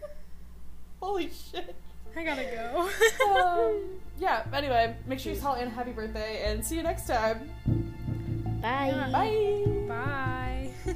Speaker 1: holy shit.
Speaker 2: I gotta go.
Speaker 1: Um, yeah, anyway, make sure you tell Anna happy birthday and see you next time.
Speaker 3: Bye.
Speaker 1: Bye.
Speaker 2: Bye. *laughs*